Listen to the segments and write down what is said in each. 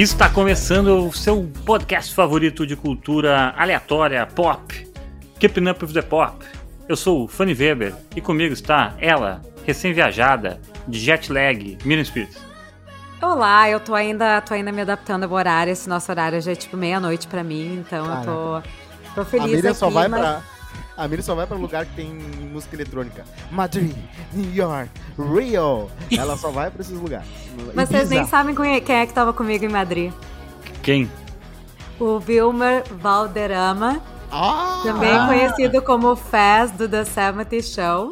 Está começando o seu podcast favorito de cultura aleatória, pop. Keeping Up with the Pop. Eu sou o Fanny Weber e comigo está ela, recém-viajada, de jet lag, Miriam Spirit. Olá, eu tô ainda, tô ainda me adaptando ao horário. Esse nosso horário já é tipo meia-noite pra mim, então eu tô, tô feliz A Miriam aqui. só vai mas... pra. A Miriam só vai pra lugar que tem música eletrônica. Madrid, New York, Rio. Ela só vai pra esses lugares. Mas vocês nem sabem quem é- quem é que tava comigo em Madrid. Quem? O Wilmer Valderrama, Ah! também conhecido como Faz do The 70 Show.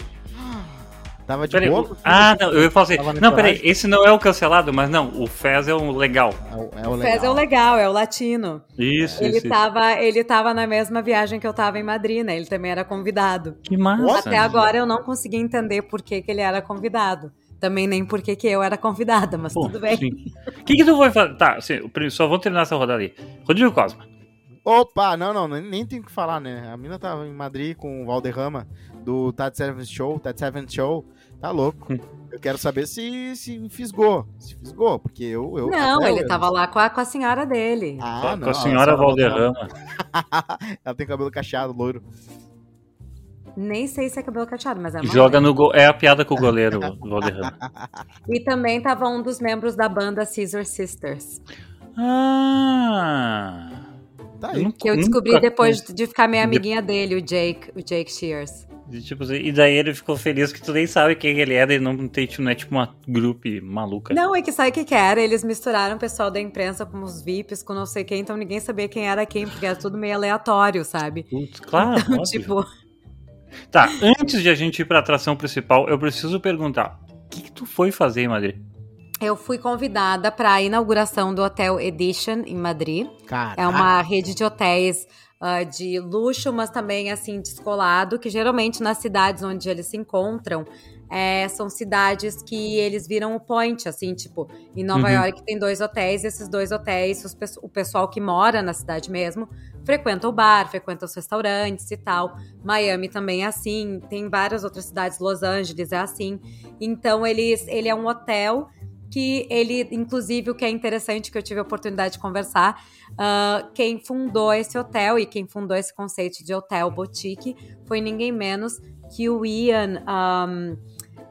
Tava de Peraí, boa. o- porque ah, não, eu ia falar assim. Tava Não, peraí, esse não é o cancelado, mas não, o Fez é o legal. É o, é o O legal. Faz é o legal, é o latino. Isso, Ele isso. tava, ele tava na mesma viagem que eu tava em Madrid, né? Ele também era convidado. Que massa. Até agora eu não consegui entender por que, que ele era convidado. Também nem por que, que eu era convidada, mas Pô, tudo bem. O que, que tu vai fazer? Tá, assim, só vou terminar essa rodada aí. Rodrigo Cosma. Opa, não, não, nem, nem tem o que falar, né? A mina tava em Madrid com o Valderrama do Tat Seven Show, Tat Seven Show. Tá louco. Eu quero saber se, se fisgou. Se fisgou, porque eu. eu Não, até ele eu- tava lá com a, com a senhora dele. Ah, com não, a senhora ela- Valderrama. Ela tem cabelo cacheado, loiro. Nem sei se é cabelo cacheado, mas é uma Joga no gol. É a piada com o goleiro, o Valderrama. E também tava um dos membros da banda Caesar Sisters. Ah. Tá aí. Que eu descobri nunca- depois de ficar meio amiguinha dele, o Jake, o Jake Shears. E, Tipo, e daí ele ficou feliz que tu nem sabe quem ele é, daí não tem, tipo, não é tipo uma grupo maluca. Não, é que sabe o que que era? Eles misturaram o pessoal da imprensa com os VIPs, com não sei quem, então ninguém sabia quem era quem, porque era tudo meio aleatório, sabe? Putz, claro, óbvio. tipo, Tá, antes de a gente ir pra atração principal, eu preciso perguntar: o que, que tu foi fazer em Madrid? eu fui convidada para a inauguração do Hotel Edition em Madrid. Caraca. É uma rede de hotéis ah, de luxo, mas também assim descolado, que geralmente nas cidades onde eles se encontram é, são cidades que eles viram o point, assim, tipo, em Nova Uhum. York tem dois hotéis, e esses dois hotéis, os o pessoal que mora na cidade mesmo frequenta o bar, frequenta os restaurantes e tal. Miami também é assim, tem várias outras cidades, Los Angeles é assim. Então eles, ele é um hotel que ele, inclusive, o que é interessante que eu tive a oportunidade de conversar, ah, quem fundou esse hotel e quem fundou esse conceito de hotel boutique foi ninguém menos que o Ian. um,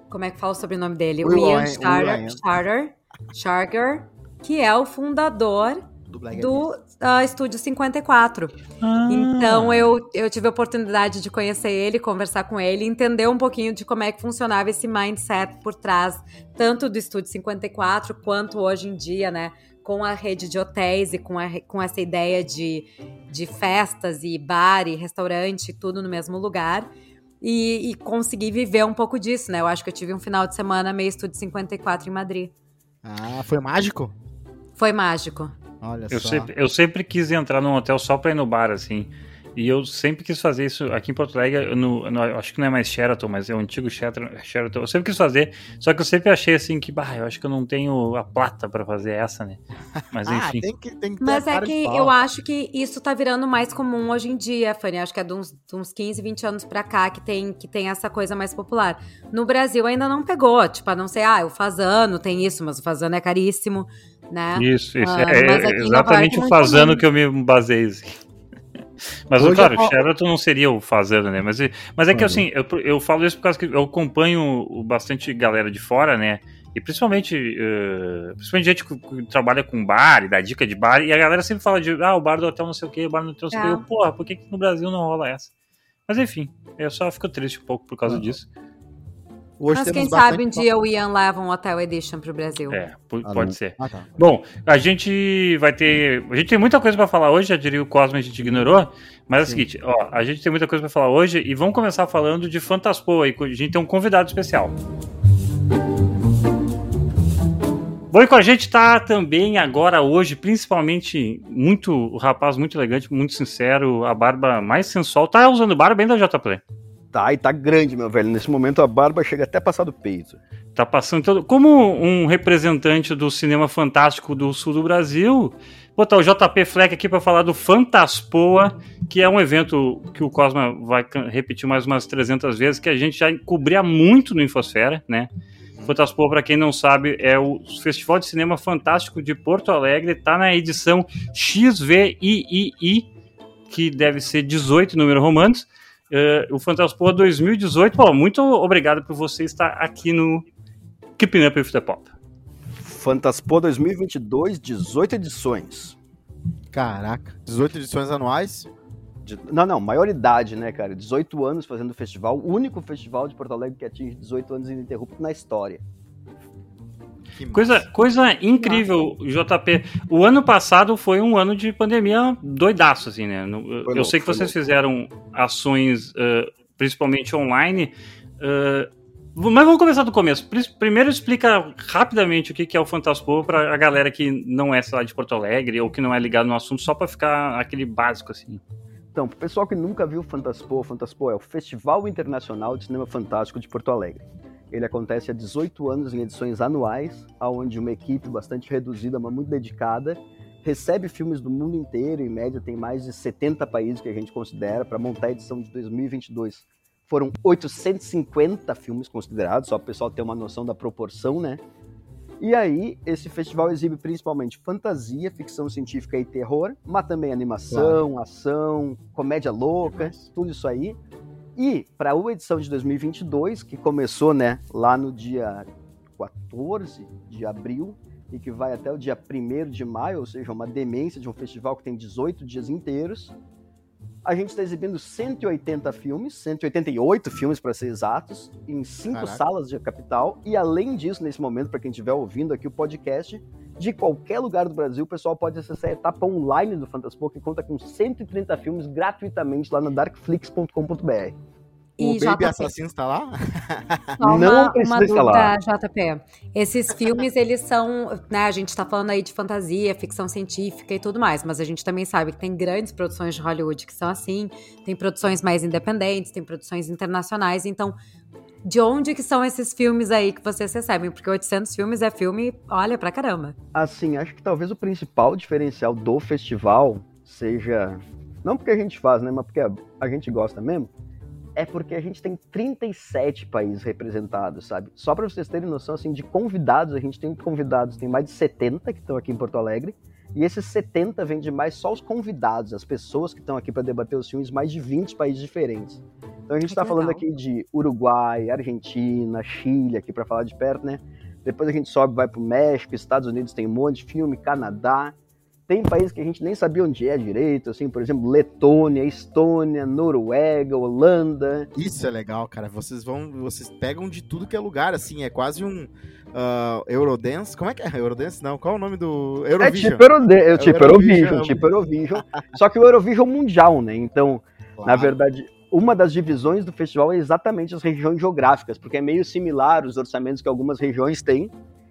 como é que fala o sobrenome dele? O, O Ian Ian, Charter, Charger, que é o fundador Do Black do ah, Estúdio 54. Ah, Então eu, eu tive a oportunidade de conhecer ele, conversar com ele, entender um pouquinho de como é que funcionava esse mindset por trás, tanto do Estúdio 54 quanto hoje em dia, né? Com a rede de hotéis e com, a com essa ideia de, de festas e bar e restaurante, tudo no mesmo lugar. E, e consegui viver um pouco disso, né? Eu acho que eu tive um final de semana meio Estúdio 54 em Madrid. Ah, foi mágico? Foi mágico. Olha Eu só. sempre, eu sempre quis entrar num hotel só pra ir no bar, assim. E eu sempre quis fazer isso aqui em Porto Alegre, no, no- acho que não é mais Sheraton, mas é o antigo Sheraton, Sheraton. Eu sempre quis fazer, só que eu sempre achei assim que, bah, eu acho que eu não tenho a plata pra fazer essa, né? Mas Ah, enfim. tem que, tem que ter Mas é que eu acho que isso tá virando mais comum hoje em dia, Fanny. Acho que é de uns, de uns 15, 20 anos pra cá que tem, que tem essa coisa mais popular. No Brasil ainda não pegou. Tipo, a não ser, ah, o Fazano tem isso, mas o Fazano é caríssimo, né? Isso, isso. Ah, é Nova exatamente York o fazano também. que eu me baseei. assim. Mas, Hoje claro, eu- o Sheraton não seria o fazano, né? Mas, mas é que assim, eu, eu falo isso por causa que eu acompanho bastante galera de fora, né? E principalmente, eh, principalmente gente que, que trabalha com bar e dá dica de bar, e a galera sempre fala de, ah, o bar do hotel não sei o que, o bar do hotel não sei o É. que. Eu, Porra, por que, que no Brasil não rola essa? Mas enfim, eu só fico triste um pouco por causa Ah. disso. Hoje Mas quem sabe um dia o Ian leva um Hotel Edition pro Brasil. É, Ah, pode ser. Ah, tá. Bom, a gente vai ter. A gente tem muita coisa pra falar hoje, já diria o Cosmo, a gente ignorou. Mas é o seguinte, ó, a gente tem muita coisa pra falar hoje e vamos começar falando de Fantaspoa. E a gente tem um convidado especial. Bom, e com a gente tá também agora, hoje, principalmente, muito o rapaz muito elegante, muito sincero, a barba mais sensual. Tá usando barba ainda, JP? Tá, e tá grande, meu velho. Nesse momento a barba chega até passar do peito. Tá passando todo. Como um representante do cinema fantástico do sul do Brasil, botar o JP Fleck aqui para falar do Fantaspoa, que é um evento que o Cosma vai repetir mais umas 300 vezes, que a gente já cobria muito no Infosfera, né? Fantaspoa, para quem não sabe, é o Festival de Cinema Fantástico de Porto Alegre. Está na edição XVIII, que deve ser 18 número romanos. Uh, o Fantaspoa 2018. Pô, muito obrigado por você estar aqui no Keeping Up with the Pop. Fantaspoa 2022, 18 edições. Caraca, 18 edições anuais? De, não, não, maioridade, né, cara? 18 anos fazendo o festival, o único festival de Porto Alegre que atinge 18 anos ininterrupto na história. Coisa, coisa incrível, JP. O ano passado foi um ano de pandemia doidaço, assim, né? Eu, louco, sei que vocês louco. fizeram ações, uh, principalmente online. Uh, mas vamos começar do começo. Primeiro explica rapidamente o que é o Fantaspo para a galera que não é, sei lá, de Porto Alegre ou que não é ligado no assunto, só para ficar aquele básico, assim. Então, pro pessoal que nunca viu o Fantaspo, o Fantaspo é o Festival Internacional de Cinema Fantástico de Porto Alegre. Ele acontece há 18 anos em edições anuais, onde uma equipe bastante reduzida, mas muito dedicada, recebe filmes do mundo inteiro, em média tem mais de 70 países que a gente considera, para montar a edição de 2022. Foram 850 filmes considerados, só para o pessoal ter uma noção da proporção, né? E aí, esse festival exibe principalmente fantasia, ficção científica e terror, mas também animação, claro. ação, comédia louca, tudo isso aí. E para a edição de 2022, que começou, né, lá no dia 14 de abril e que vai até o dia 1 de maio, ou seja, uma demência de um festival que tem 18 dias inteiros, a gente está exibindo 180 filmes, 188 filmes para ser exatos, em cinco Caraca. salas de capital. E além disso, nesse momento, para quem estiver ouvindo aqui o podcast, de qualquer lugar do Brasil, o pessoal pode acessar a etapa online do Fantaspo, que conta com 130 filmes gratuitamente lá no darkflix.com.br. O e Baby JP. Assassino está lá? Só não uma, uma dúvida, JP. Esses filmes, eles são, né, a gente está falando aí de fantasia, ficção científica e tudo mais, mas a gente também sabe que tem grandes produções de Hollywood que são assim, tem produções mais independentes, tem produções internacionais, então de onde que são esses filmes aí que vocês recebem? Porque 800 filmes é filme, olha, pra caramba. Assim, acho que talvez o principal diferencial do festival seja, não porque a gente faz, né, mas porque a gente gosta mesmo, é porque a gente tem 37 países representados, sabe? Só para vocês terem noção, assim, de convidados, a gente tem convidados, tem mais de 70 que estão aqui em Porto Alegre, e esses 70 vêm de mais só os convidados, as pessoas que estão aqui para debater os filmes, mais de 20 países diferentes. Então a gente está falando aqui de Uruguai, Argentina, Chile, aqui para falar de perto, né? Depois a gente sobe, vai para o México, Estados Unidos tem um monte de filme, Canadá, tem países que a gente nem sabia onde é direito, assim, por exemplo, Letônia, Estônia, Noruega, Holanda. Isso é legal, cara. Vocês vão, vocês pegam de tudo que é lugar, assim, é quase um uh, Eurodance. Como é que é? Eurodance? Não, qual é o nome do Eurovision? É tipo, Eurode... é tipo Eurovision, tipo Eurovision. Só que o Eurovision mundial, né? Então, claro. na verdade, uma das divisões do festival é exatamente as regiões geográficas, porque é meio similar os orçamentos que algumas regiões têm.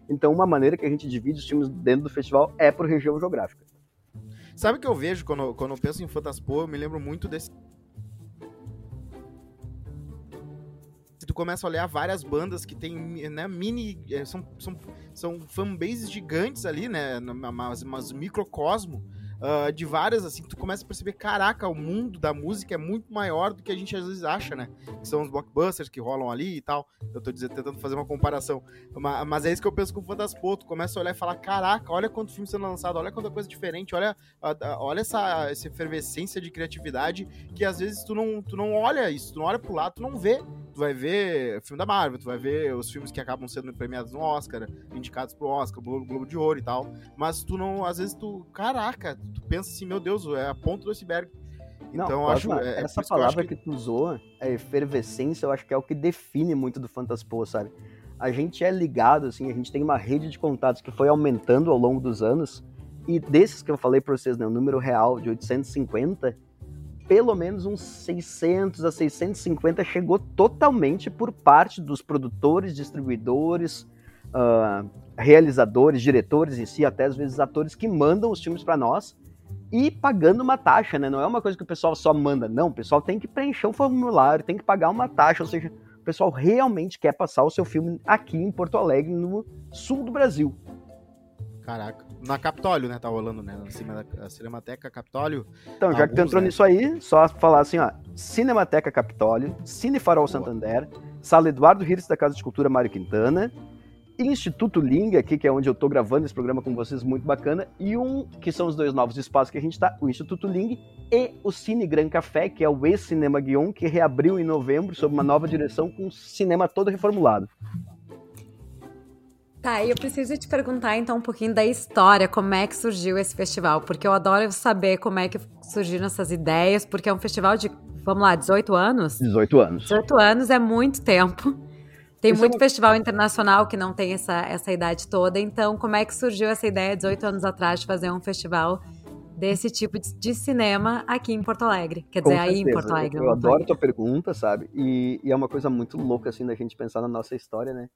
Então, uma maneira que a gente divide os filmes dentro do festival é por região geográfica. Sabe o que eu vejo quando, quando eu penso em Fantaspo? Eu me lembro muito desse. Tu começa a olhar várias bandas que tem né, mini. É, são, são, são fanbases gigantes ali, né? Umas, umas microcosmo uh, de várias, assim, tu começa a perceber, caraca, o mundo da música é muito maior do que a gente às vezes acha, né? Que são os blockbusters que rolam ali e tal. Eu tô dizendo, tentando fazer uma comparação. Mas, mas é isso que eu penso com o Fantaspo. Tu começa a olhar e falar, caraca, olha quanto filme sendo lançado, olha quanta coisa diferente, olha, olha essa, essa efervescência de criatividade que às vezes tu não, tu não olha isso, tu não olha pro lado, tu não vê. Tu vai ver filme da Marvel, tu vai ver os filmes que acabam sendo premiados no Oscar, indicados pro Oscar, Globo, Globo de Ouro e tal. Mas tu não, às vezes tu, caraca, tu pensa assim, meu Deus, é a ponta do iceberg. Então, não, acho, é, essa é palavra que... que... tu usou, a efervescência, eu acho que é o que define muito do Fantaspo, sabe? A gente é ligado, assim, a gente tem uma rede de contatos que foi aumentando ao longo dos anos, e desses que eu falei para vocês, né, o número real de 850, pelo menos uns 600 a 650 chegou totalmente por parte dos produtores, distribuidores, uh, realizadores, diretores em si, até às vezes atores que mandam os filmes para nós e pagando uma taxa, né? Não é uma coisa que o pessoal só manda, não. O pessoal tem que preencher um formulário, tem que pagar uma taxa, ou seja, o pessoal realmente quer passar o seu filme aqui em Porto Alegre, no sul do Brasil. Caraca. Na Capitólio, né? Tá rolando, né? Na da Cinemateca Capitólio. Então, já que tu entrou né? nisso aí, só falar assim, ó. Cinemateca Capitólio, Cine Farol Boa. Santander, Sala Eduardo Hirst da Casa de Cultura Mário Quintana, Instituto Ling, aqui, que é onde eu tô gravando esse programa com vocês, muito bacana, e um, que são os dois novos espaços que a gente tá, o Instituto Ling e o Cine Gran Café, que é o ex-Cinema Guion, que reabriu em novembro sob uma nova direção com o cinema todo reformulado. Tá, e eu preciso te perguntar então um pouquinho da história, como é que surgiu esse festival, porque eu adoro saber como é que surgiram essas ideias, porque é um festival de, vamos lá, 18 anos? 18 anos. 18 anos é muito tempo. Tem Isso muito é uma- festival internacional que não tem essa, essa idade toda, então como é que surgiu essa ideia 18 anos atrás de fazer um festival desse tipo de, de cinema aqui em Porto Alegre? Quer dizer, aí em. Porto Alegre. Eu não adoro tua pergunta, sabe? E, e é uma coisa muito louca, assim, da gente pensar na nossa história, né?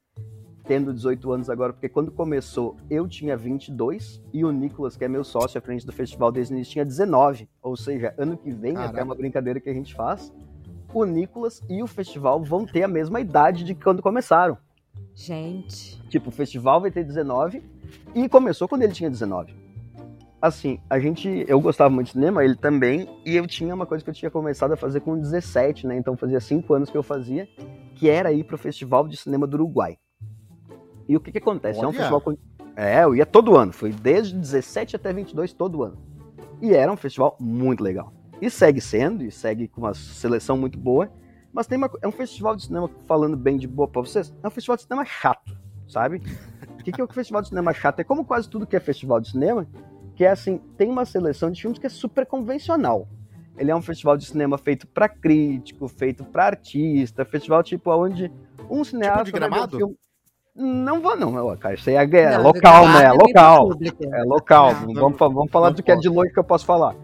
Tendo 18 anos agora, porque quando começou eu tinha 22 e o Nicolas, que é meu sócio à frente do festival desde o início, tinha 19. Ou seja, ano que vem, Caraca. até uma brincadeira que a gente faz, o Nicolas e o festival vão ter a mesma idade de quando começaram. Gente, Tipo, o festival vai ter 19 e começou quando ele tinha 19. Assim, a gente. Eu gostava muito de cinema, ele também, e eu tinha uma coisa que eu tinha começado a fazer com 17, né? Então fazia 5 anos que eu fazia, que era ir pro Festival de Cinema do Uruguai. E o que que acontece? É um Olha. festival. É, eu ia todo ano, foi desde 17 até 22 todo ano. E era um festival muito legal. E segue sendo, e segue com uma seleção muito boa. Mas tem uma, é um festival de cinema, falando bem de boa pra vocês, é um festival de cinema chato, sabe? O que, que é o festival de cinema chato? É como quase tudo que é festival de cinema, que é assim, tem uma seleção de filmes que é super convencional. Ele é um festival de cinema feito pra crítico, feito pra artista, festival tipo onde um cineasta de vai ver um Gramado? filme- Não vou não, cara, isso aí é, é Não, local, né? É é local. É local. Não, vamos, vamos falar não do que é de longe que eu posso falar.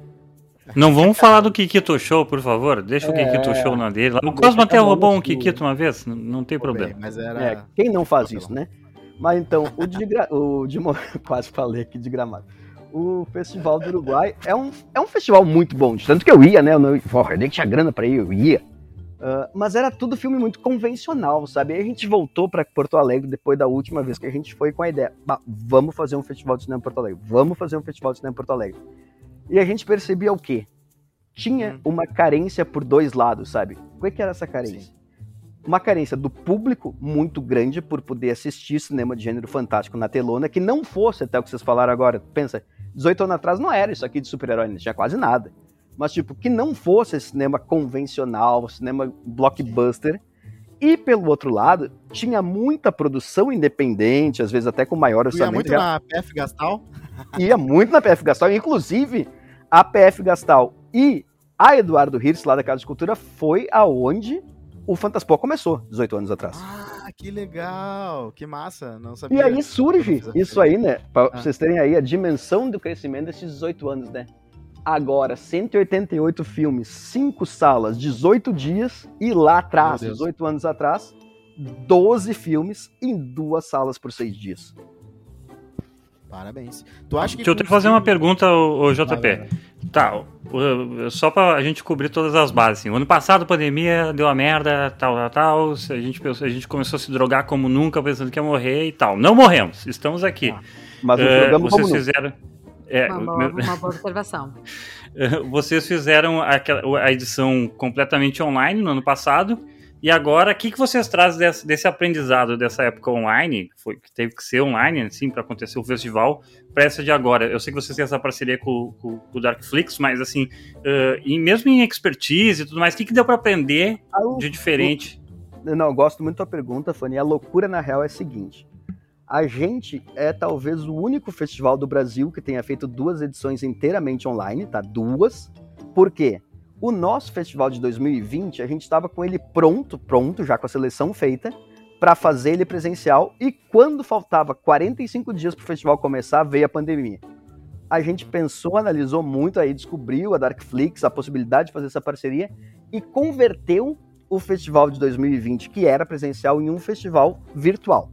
Não vamos falar do Kikito Show, por favor. Deixa o É. Kikito Show na dele. O Cosmo até cada um roubou um. Kikito uma vez, não tem bem, problema. mas era. É, quem não faz isso, né? Mas então, o de, gra... o de quase falei aqui de Gramado. O Festival do Uruguai é um, é um festival muito bom, de tanto que eu ia, né? Eu, não... Porra, eu nem tinha grana pra ir, eu ia. Ah, mas era tudo filme muito convencional, sabe? Aí a gente voltou pra Porto Alegre depois da última vez que a gente foi com a ideia: "Bah, vamos fazer um festival de cinema em Porto Alegre, vamos fazer um festival de cinema em Porto Alegre. E a gente percebia o quê? Tinha Hum. uma carência por dois lados, sabe? É que era essa carência? Sim. uma carência do público muito grande por poder assistir cinema de gênero fantástico na telona, que não fosse até o que vocês falaram agora. Pensa, 18 anos atrás não era isso aqui de super-herói, não tinha quase nada. Mas, tipo, que não fosse cinema convencional, cinema blockbuster. E, pelo outro lado, tinha muita produção independente, às vezes até com maior Tu ia orçamento. muito na PF Gastal? ia muito na PF Gastal, inclusive a PF Gastal e a Eduardo Hirsch, lá da Casa de Cultura, foi aonde o Fantaspo começou, 18 anos atrás. Ah, que legal! Que massa! Não sabia. E aí surge isso aí, né? Pra Ah. vocês terem aí a dimensão do crescimento desses 18 anos, né? Agora, 188 filmes, 5 salas, 18 dias, e lá atrás, Meu Deus. 18 anos atrás, 12 filmes em duas salas por 6 dias. Parabéns. Tu acha que. Deixa eu te fazer uma pergunta, ô, ô, JP. Vai, vai, vai. Tá, o- o- só pra gente cobrir todas as bases. Assim. O ano passado a pandemia deu uma merda, tal, tal, tal. A gente, pensou- a gente começou a se drogar como nunca, pensando que ia morrer e tal. Não morremos, estamos aqui. Mas o É, programa vocês como nunca. É, Uma boa, uma boa observação. vocês fizeram aquela- a edição completamente online no ano passado. E agora, o que, que vocês trazem desse, desse aprendizado dessa época online, que, foi, que teve que ser online, assim, para acontecer o festival, para essa de agora? Eu sei que vocês têm essa parceria com, com, com o Darkflix, mas assim, eh, e mesmo em expertise e tudo mais, o que, que deu para aprender Ah, de diferente? Não, eu gosto muito da tua pergunta, Fanny. A loucura, na real, é a seguinte. A gente é talvez o único festival do Brasil que tenha feito duas edições inteiramente online, tá? Duas. Por quê? O nosso festival de 2020, a gente estava com ele pronto, pronto, já com a seleção feita, para fazer ele presencial. E quando faltava 45 dias para o festival começar, veio a pandemia. A gente pensou, analisou muito, aí descobriu a Darkflix, a possibilidade de fazer essa parceria e converteu o festival de 2020, que era presencial, em um festival virtual.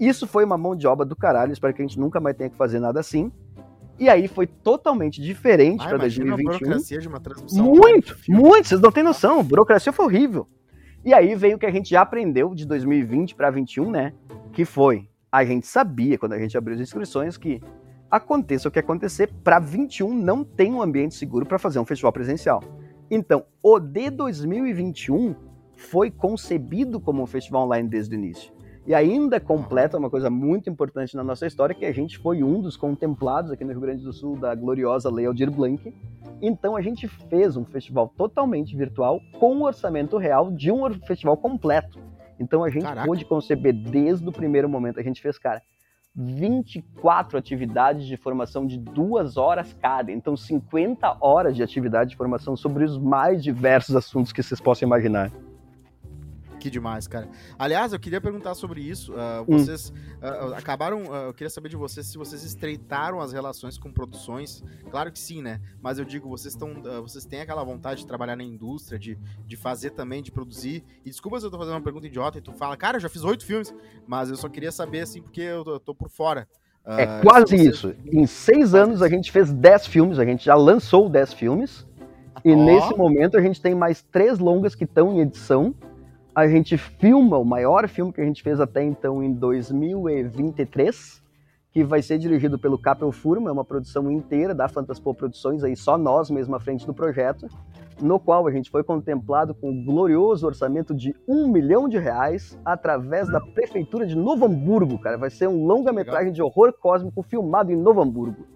Isso foi uma mão de obra do caralho, espero que a gente nunca mais tenha que fazer nada assim. E aí foi totalmente diferente Ah, para imagina a 2021. burocracia de uma transmissão Muito, muito, vocês não têm noção, a burocracia foi horrível. E aí veio o que a gente já aprendeu de 2020 para 21, né? Que foi, a gente sabia quando a gente abriu as inscrições que aconteça o que acontecer, para 21 não tem um ambiente seguro para fazer um festival presencial. Então, o de 2021 foi concebido como um festival online desde o início. E ainda completa uma coisa muito importante na nossa história, que a gente foi um dos contemplados aqui no Rio Grande do Sul da gloriosa Lei Aldir Blanc. Então a gente fez um festival totalmente virtual com o orçamento real de um festival completo. Então a gente Caraca. pôde conceber desde o primeiro momento. A gente fez, cara, 24 atividades de formação de duas horas cada. Então 50 horas de atividade de formação sobre os mais diversos assuntos que vocês possam imaginar. Que demais, cara. Aliás, eu queria perguntar sobre isso. Hum. vocês ah, acabaram. ah, eu queria saber de vocês se vocês estreitaram as relações com produções. Claro que sim, né? Mas eu digo, vocês estão. vocês têm aquela vontade de trabalhar na indústria, de, de fazer também, de produzir. E desculpa se eu tô fazendo uma pergunta idiota e tu fala, cara, eu já fiz oito filmes, mas eu só queria saber, assim, porque eu tô, eu tô por fora. É quase se vocês- isso. Em seis anos a gente fez 10 filmes, a gente já lançou 10 filmes. E Ó. nesse momento a gente tem mais três longas que estão em edição. A gente filma o maior filme que a gente fez até então em 2023, que vai ser dirigido pelo Capel Furman, é uma produção inteira da Fantaspo Produções, aí só nós mesmo à frente do projeto, no qual a gente foi contemplado com o glorioso orçamento de um milhão de reais através da Prefeitura de Novo Hamburgo, cara. Vai ser um longa-metragem de horror cósmico filmado em Novo Hamburgo.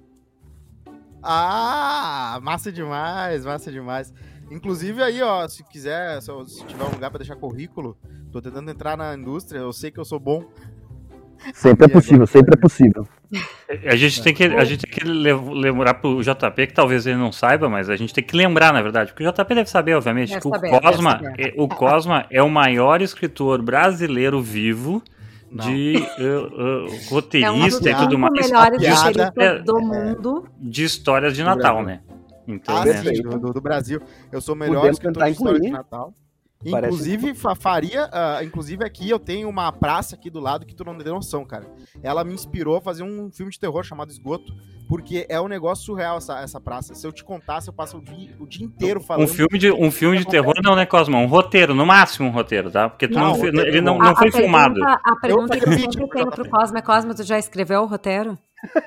Ah, massa demais, massa demais. Inclusive aí, ó, se quiser, se, eu- se tiver um lugar pra deixar currículo, tô tentando entrar na indústria, eu sei que eu sou bom. Sempre é agora? possível, sempre é possível. A gente tem que, a gente tem que lembrar pro JP, que talvez ele não saiba, mas a gente tem que lembrar, na verdade, porque o JP deve saber, obviamente, Deve que saber, o Cosma, é, o Cosma é o maior escritor brasileiro vivo Não. de uh, uh, É um dos roteirista e tudo mais melhores roteiristas É, do mundo. de histórias de Natal, né? Então, Ah, né? do, do- Brasil. Eu sou o melhor Podemos escritor de história de. Natal. Parece- Inclusive, fa- faria. ah, inclusive, aqui eu tenho uma praça aqui do lado que tu não tem noção, cara. Ela me inspirou a fazer um filme de terror chamado Esgoto, porque é um negócio surreal essa, essa praça. Se eu te contasse, eu passo o dia, o dia inteiro falando. Um filme de, um filme de terror não, né, Cosma? Um roteiro, no máximo um roteiro, tá? Porque tu Não, não, roteiro ele não, não. A- foi a filmado. Pergunta, a pergunta que eu sempre tenho pro Cosmo é, Cosmo, tu já escreveu o roteiro?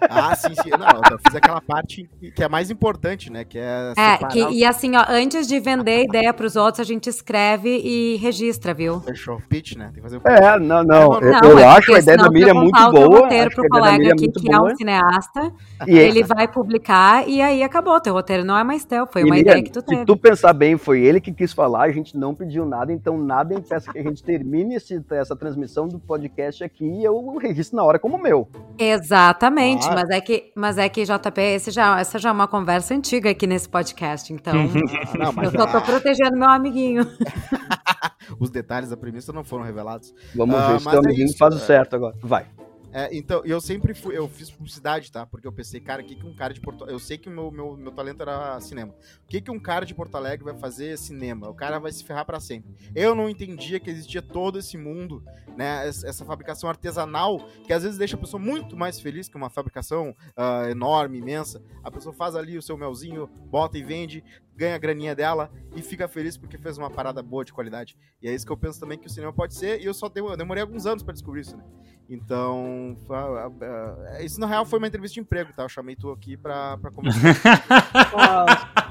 Ah, sim, sim. Não, eu fiz aquela parte que é mais importante, né? Que é. É, que, o- e assim, ó, antes de vender ideia pros outros, a gente escreve e registra, viu? Fechou. Pitch, né? Tem que fazer o pitch. É, não, não. Não, Eu, Não, eu é acho a ideia da Miriam ia muito contar o teu boa. roteiro pro a colega é aqui, que é boa. um cineasta, E ele vai publicar e aí acabou. Teu roteiro não é mais teu, foi E, uma Miriam, ideia que tu se teve. tu pensar bem, foi ele que quis falar, a gente não pediu nada, então nada impeça que a gente termine esse- essa transmissão do podcast aqui e eu registro na hora como meu. Exatamente, Claro. mas é que, mas é que JP, esse já, essa já é uma conversa antiga aqui nesse podcast, então Ah, não, eu só tô ah, protegendo meu amiguinho. os detalhes da premissa não foram revelados. Vamos Ah, ver se teu é amiguinho isso, faz o é. certo agora. Vai. É, então, eu sempre fui, eu fiz publicidade, tá? Porque eu pensei, cara, o que, que um cara de Porto Eu sei que o meu, meu, meu talento era cinema. O que, que um cara de Porto Alegre vai fazer cinema? O cara vai se ferrar pra sempre. Eu não entendia que existia todo esse mundo, né? Essa, fabricação artesanal, que às vezes deixa a pessoa muito mais feliz que uma fabricação ah, enorme, imensa. A pessoa faz ali o seu melzinho, bota e vende, ganha a graninha dela e fica feliz porque fez uma parada boa de qualidade. E é isso que eu penso também que o cinema pode ser, e eu só demorei alguns anos pra descobrir isso, né? Então, a- isso na real foi uma entrevista de emprego, tá? Eu chamei tu aqui pra, pra conversar.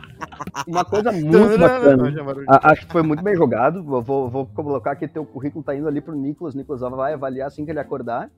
Uma coisa muito bacana. Acho que foi muito bem jogado. Vou, vou- vou colocar que teu currículo tá indo ali pro Nicolas. Nicolas vai avaliar assim que ele acordar.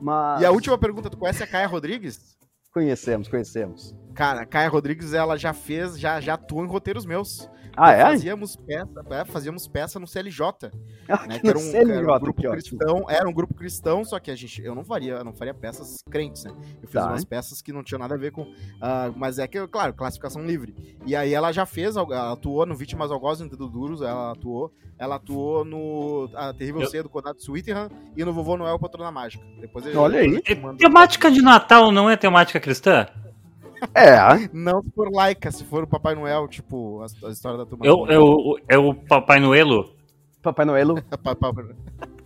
Mas E a última pergunta, tu conhece a Caia Rodrigues? Conhecemos, conhecemos. Cara, a Caia Rodrigues, ela já fez, já, já atuou em roteiros meus. Ah, é? Fazíamos peça, é, fazíamos peça no CLJ. né, que era um, era um grupo ótimo. cristão, era um grupo cristão, só que a gente, eu não faria, não faria peças crentes, né? Eu fiz Tá. umas peças que não tinham nada a ver com, ah, mas é que, claro, classificação livre. E aí ela já fez, ela atuou no Vítimas Algozes no Dedo Duros, ela atuou, ela atuou no a Terrível Eu- Ceia do Condado Sweetenham e no Vovô Noel Patrona Mágica. Depois Olha aí. Temática de Natal não é temática cristã? É, Não se for laica, se for o Papai Noel, tipo, a, a história da turma. É o, é o, é o Papai Noelo? Papai Noelo.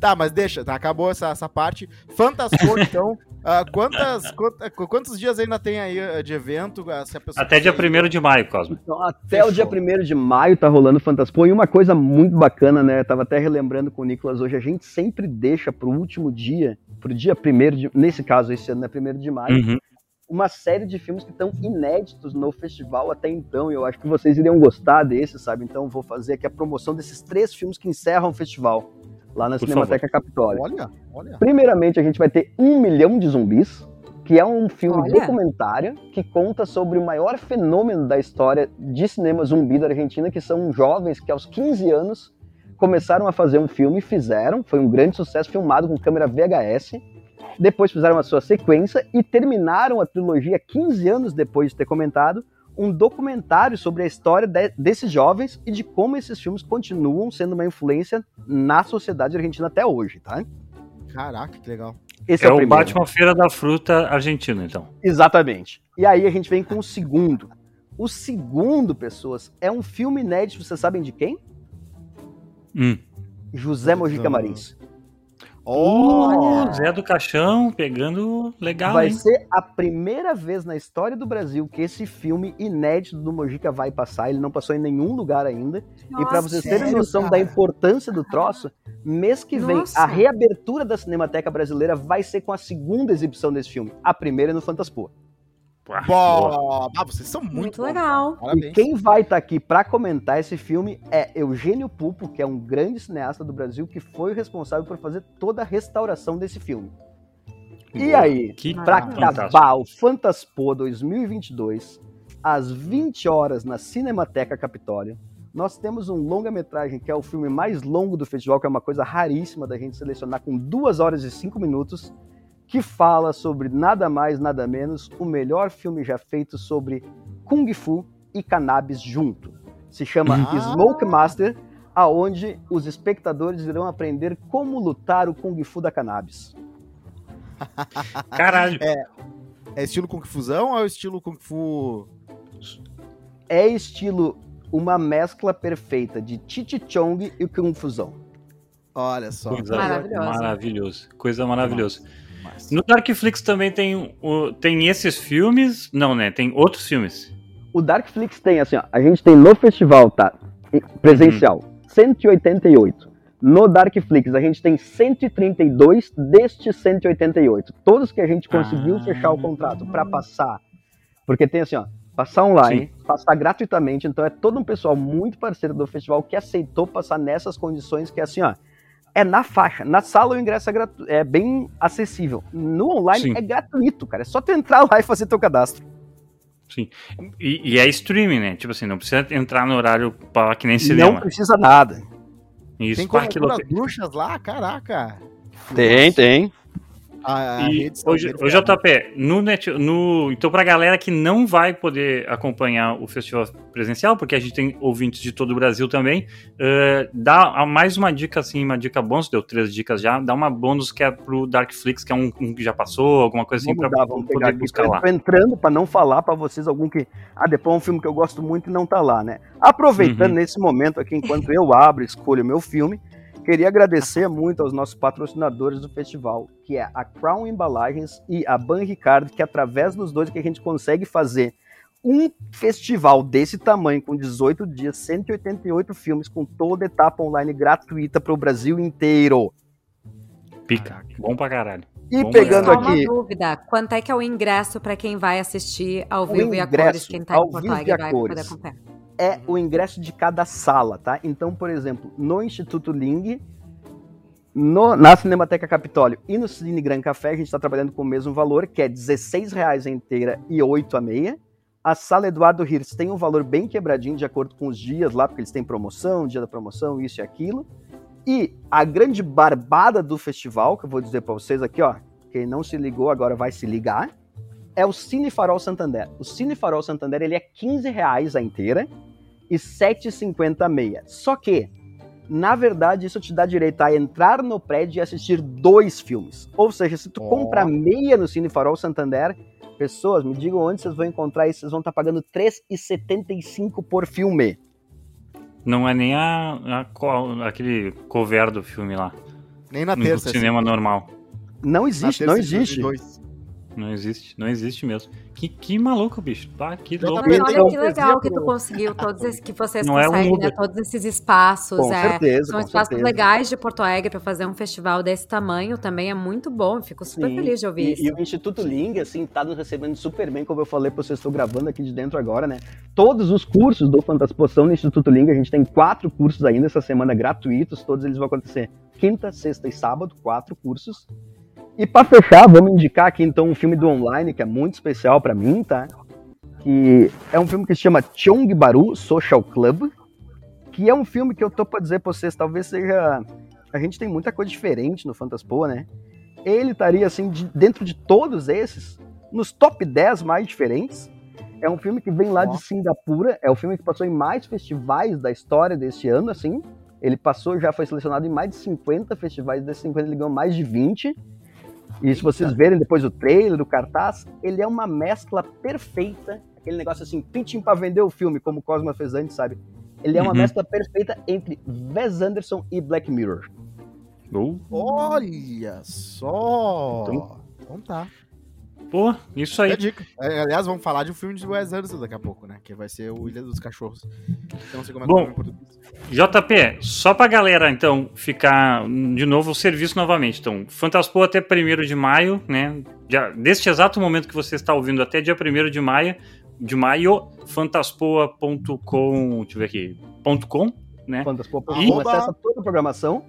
Tá, mas deixa, tá, acabou essa, essa parte. Fantascor, então. ah, quantas, quanta- quantos dias ainda tem aí ah, de evento? ah, se a pessoa Até dia quiser ir? 1 de maio, Cosmo. Então, até Fechou. o dia 1 de maio tá rolando Fantaspo. E uma coisa muito bacana, né? Eu tava até relembrando com o Nicolas hoje, a gente sempre deixa pro último dia, pro dia 1 de. Nesse caso, esse ano é 1 de maio, Uhum. Uma série de filmes que estão inéditos no festival até então. E eu acho que vocês iriam gostar desse, sabe? Então vou fazer aqui a promoção desses três filmes que encerram o festival. lá na Por Cinemateca Capitólio. Olha, olha. Primeiramente, a gente vai ter Um Milhão de Zumbis, que é um filme Olha. documentário que conta sobre o maior fenômeno da história de cinema zumbi da Argentina, que são jovens que aos 15 anos começaram a fazer um filme, fizeram, foi um grande sucesso, filmado com câmera VHS. Depois fizeram a sua sequência e terminaram a trilogia 15 anos depois de ter comentado um documentário sobre a história de- desses jovens e de como esses filmes continuam sendo uma influência na sociedade argentina até hoje, tá? Caraca, que legal. Esse É o primeiro. Batman Feira da Fruta argentino, então. Exatamente. E aí a gente vem com o segundo. O segundo, pessoas, é um filme inédito, vocês sabem de quem? Hum. José Mojica Marins. Oh, Zé do Caixão pegando legal, vai hein? ser a primeira vez na história do Brasil que esse filme inédito do Mojica vai passar. Ele não passou em nenhum lugar ainda. e para vocês terem sério, noção cara? da importância do troço, mês que vem Nossa. a reabertura da Cinemateca Brasileira vai ser com a segunda exibição desse filme. A primeira é no Fantaspoa. Pá, boa. Bom, ah, vocês são muito, Muito legal. E quem vai estar aqui para comentar esse filme é Eugênio Pulpo, que é um grande cineasta do Brasil que foi o responsável por fazer toda a restauração desse filme. E Boa. aí, Que para Fantástico. acabar o Fantaspo 2022, às 20 horas na Cinemateca Capitólio, nós temos um longa-metragem que é o filme mais longo do festival, que é uma coisa raríssima da gente selecionar, com 2 horas e 5 minutos, que fala sobre nada mais, nada menos, o melhor filme já feito sobre Kung Fu e cannabis junto. Se chama Ah. Smoke Master, aonde os espectadores irão aprender como lutar o Kung Fu da cannabis. Caralho. É estilo Kung Fusão ou é o estilo Kung Fu. é estilo uma mescla perfeita de Chichi Chong e Kung Fusão. Olha só. Coisa Maravilhoso. maravilhoso. Coisa maravilhosa. Mas- No Darkflix também tem, o, tem esses filmes. Não, né? Tem outros filmes. O Darkflix tem assim, ó, a gente tem no festival, tá? Presencial, 188. No Darkflix a gente tem 132 destes 188. Todos que a gente conseguiu Ah. fechar o contrato para passar. Porque tem assim, ó, passar online, passar gratuitamente, então é todo um pessoal muito parceiro do festival que aceitou passar nessas condições que é assim, ó, é na faixa. Na sala o ingresso é, gratu- é bem acessível. No online Sim. é gratuito, cara. É só tu entrar lá e fazer teu cadastro. E, e é streaming, né? Tipo assim, não precisa entrar no horário pra, que nem Não cinema. precisa nada. Isso, Tem como bruxas lá? Caraca. Tem, tem. A, a E hoje, hoje JP, no net, no, então pra galera que não vai poder acompanhar o festival presencial, porque a gente tem ouvintes de todo o Brasil também, eh, dá mais uma dica assim, uma dica bônus, deu três dicas já, dá uma bônus que é pro Darkflix, que é um, um que já passou, alguma coisa assim, Vamos dar, pegar poder aqui. buscar Eu lá. tô entrando para não falar para vocês algum que. Ah, depois é um filme que eu gosto muito e não tá lá, né? Aproveitando Uhum. nesse momento aqui, enquanto eu abro e escolho o meu filme, queria agradecer muito aos nossos patrocinadores do festival, que é a Crown Embalagens e a Ban Ricardo, que através dos dois que a gente consegue fazer um festival desse tamanho, com 18 dias, 188 filmes, com toda etapa online gratuita para o Brasil inteiro. Pica, bom pra caralho. E Bom, pegando Só aqui. uma dúvida, quanto é que é o ingresso para quem vai assistir ao vivo e a cores? Quem tá em Porto vivo e Alegre a vai cores. poder acompanhar. É o ingresso de cada sala, tá? Então, por exemplo, no Instituto Ling, no- na Cinemateca Capitólio e no Cine Gran Café, a gente está trabalhando com o mesmo valor, que é R$16,00 a inteira e 8 a meia. A sala Eduardo Hirst tem um valor bem quebradinho de acordo com os dias lá, porque eles têm promoção, dia da promoção, isso e aquilo. E a grande barbada do festival, que eu vou dizer para vocês aqui, ó, quem não se ligou agora vai se ligar, é o Cine Farol Santander. O Cine Farol Santander ele é R$15,00 a inteira e 7,50 a meia. Só que, na verdade, isso te dá direito a entrar no prédio e assistir dois filmes. Ou seja, se tu Ó. compra meia no Cine Farol Santander, pessoas, me digam onde vocês vão encontrar isso, vocês vão estar pagando R$3,75 por filme. Não é nem a, a aquele cover do filme lá, Nem na no terça. cinema normal. assim. Não Na existe, terça não existe. 2002. Não existe, não existe mesmo. Que, que maluco, bicho. Tá louco. Mas tem olha que legal que tu conseguiu, todos esses, que vocês Não é um conseguem, né? Todos esses espaços. Com é, certeza, são com espaços certeza. legais de Porto Alegre para fazer um festival desse tamanho também é muito bom. Fico super Sim. feliz de ouvir E, isso. e o Instituto Ling, assim, tá nos recebendo super bem, como eu falei pra vocês, estou gravando aqui de dentro agora, né? Todos os cursos do Fantaspo são no Instituto Ling, a gente tem quatro cursos ainda essa semana gratuitos, todos eles vão acontecer quinta, sexta e sábado, quatro cursos. E pra fechar, vamos indicar aqui então um filme do online que é muito especial pra mim, tá? Que é um filme que se chama Chongbaru Social Club, que é um filme que eu tô pra dizer pra vocês, talvez seja... A gente tem muita coisa diferente no Fantaspoa, né? ele estaria assim de- dentro de todos esses nos top 10 mais diferentes. É um filme que vem lá de Singapura, é o filme que passou em mais festivais da história desse ano, assim. Ele passou, já foi selecionado em mais de 50 festivais, desses 50 ele ganhou mais de 20. E se vocês verem depois o trailer, o cartaz, ele é uma mescla perfeita, aquele negócio assim, pitching pra vender o filme, como o Cosma fez antes, sabe? Ele é uma Uhum. mescla perfeita entre Wes Anderson e Black Mirror. Uh, Olha só! Então- Então tá. Pô, isso É aí. a dica. É, aliás, vamos falar de um filme de Wes Anderson daqui a pouco, né? Que vai ser o Ilha dos Cachorros. Eu não sei como é que Bom. é. JP, só pra galera, então, ficar de novo o serviço novamente. Então, Fantaspo até 1 de maio, né? Já, deste exato momento que você está ouvindo, até dia 1 de maio, de maio, fantaspoa.com, deixa eu ver aqui, ponto .com, né? Fantaspoa.com, Arroba- acessa toda a programação.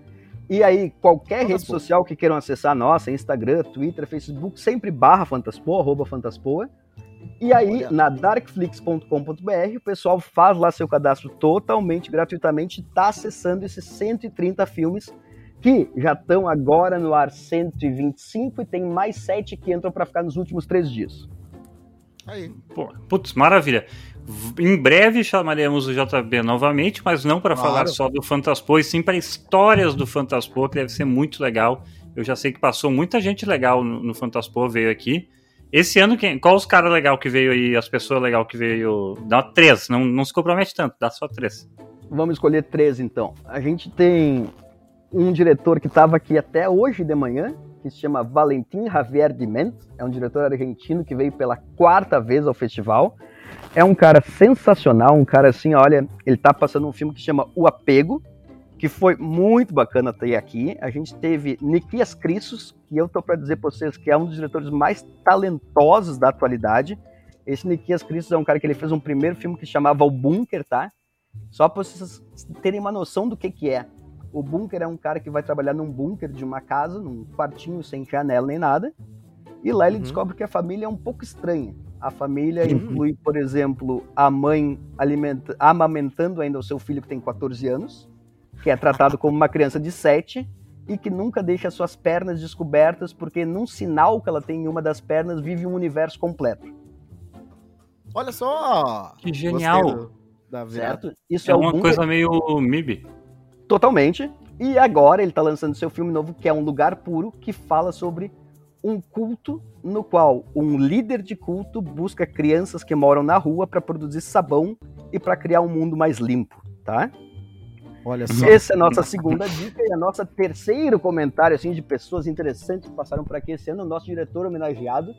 E aí, qualquer rede social que queiram acessar, nossa, Instagram, Twitter, Facebook, sempre barra Fantaspoa, arroba Fantaspoa. E aí, Olha. na darkflix.com.br, o pessoal faz lá seu cadastro totalmente gratuitamente, tá acessando esses 130 filmes que já estão agora no ar 125 e tem mais 7 que entram para ficar nos últimos três dias. Aí. Pô, putz, maravilha. Em breve chamaremos o JB novamente, mas não para Claro. falar só do Fantaspo, e sim para histórias do Fantaspo, que deve ser muito legal. Eu já sei que passou muita gente legal no, no Fantaspo, veio aqui. Esse ano, quem, qual os caras legal que veio aí, as pessoas legal que veio? Dá três, não, não se compromete tanto, dá só três. Vamos escolher três, então. A gente tem um diretor que estava aqui até hoje de manhã, que se chama Valentim Javier Diment. É um diretor argentino que veio pela quarta vez ao festival. É um cara sensacional, um cara assim, olha, ele tá passando um filme que chama O Apego, que foi muito bacana ter aqui. A gente teve Nikias Crissos, que eu tô para dizer para vocês que é um dos diretores mais talentosos da atualidade. Esse Nikias Crissos é um cara que ele fez um primeiro filme que chamava O Bunker, tá? Só para vocês terem uma noção do que que é. O bunker é um cara que vai trabalhar num bunker de uma casa, num quartinho sem janela nem nada. E lá ele Uhum. descobre que a família é um pouco estranha. A família Uhum. inclui, por exemplo, a mãe alimenta- amamentando ainda o seu filho que tem 14 anos, que é tratado como uma criança de 7 e que nunca deixa suas pernas descobertas porque num sinal que ela tem em uma das pernas vive um universo completo, Olha só! Que genial. Da certo? Isso É é, uma bunker coisa meio MIB. Totalmente. E agora ele tá lançando seu filme novo, que é Um Lugar Puro, que fala sobre um culto no qual um líder de culto busca crianças que moram na rua para produzir sabão e para criar um mundo mais limpo, tá? Olha só. Essa é a nossa segunda dica e a nossa terceiro comentário assim de pessoas interessantes que passaram por aqui esse ano, o nosso diretor homenageado,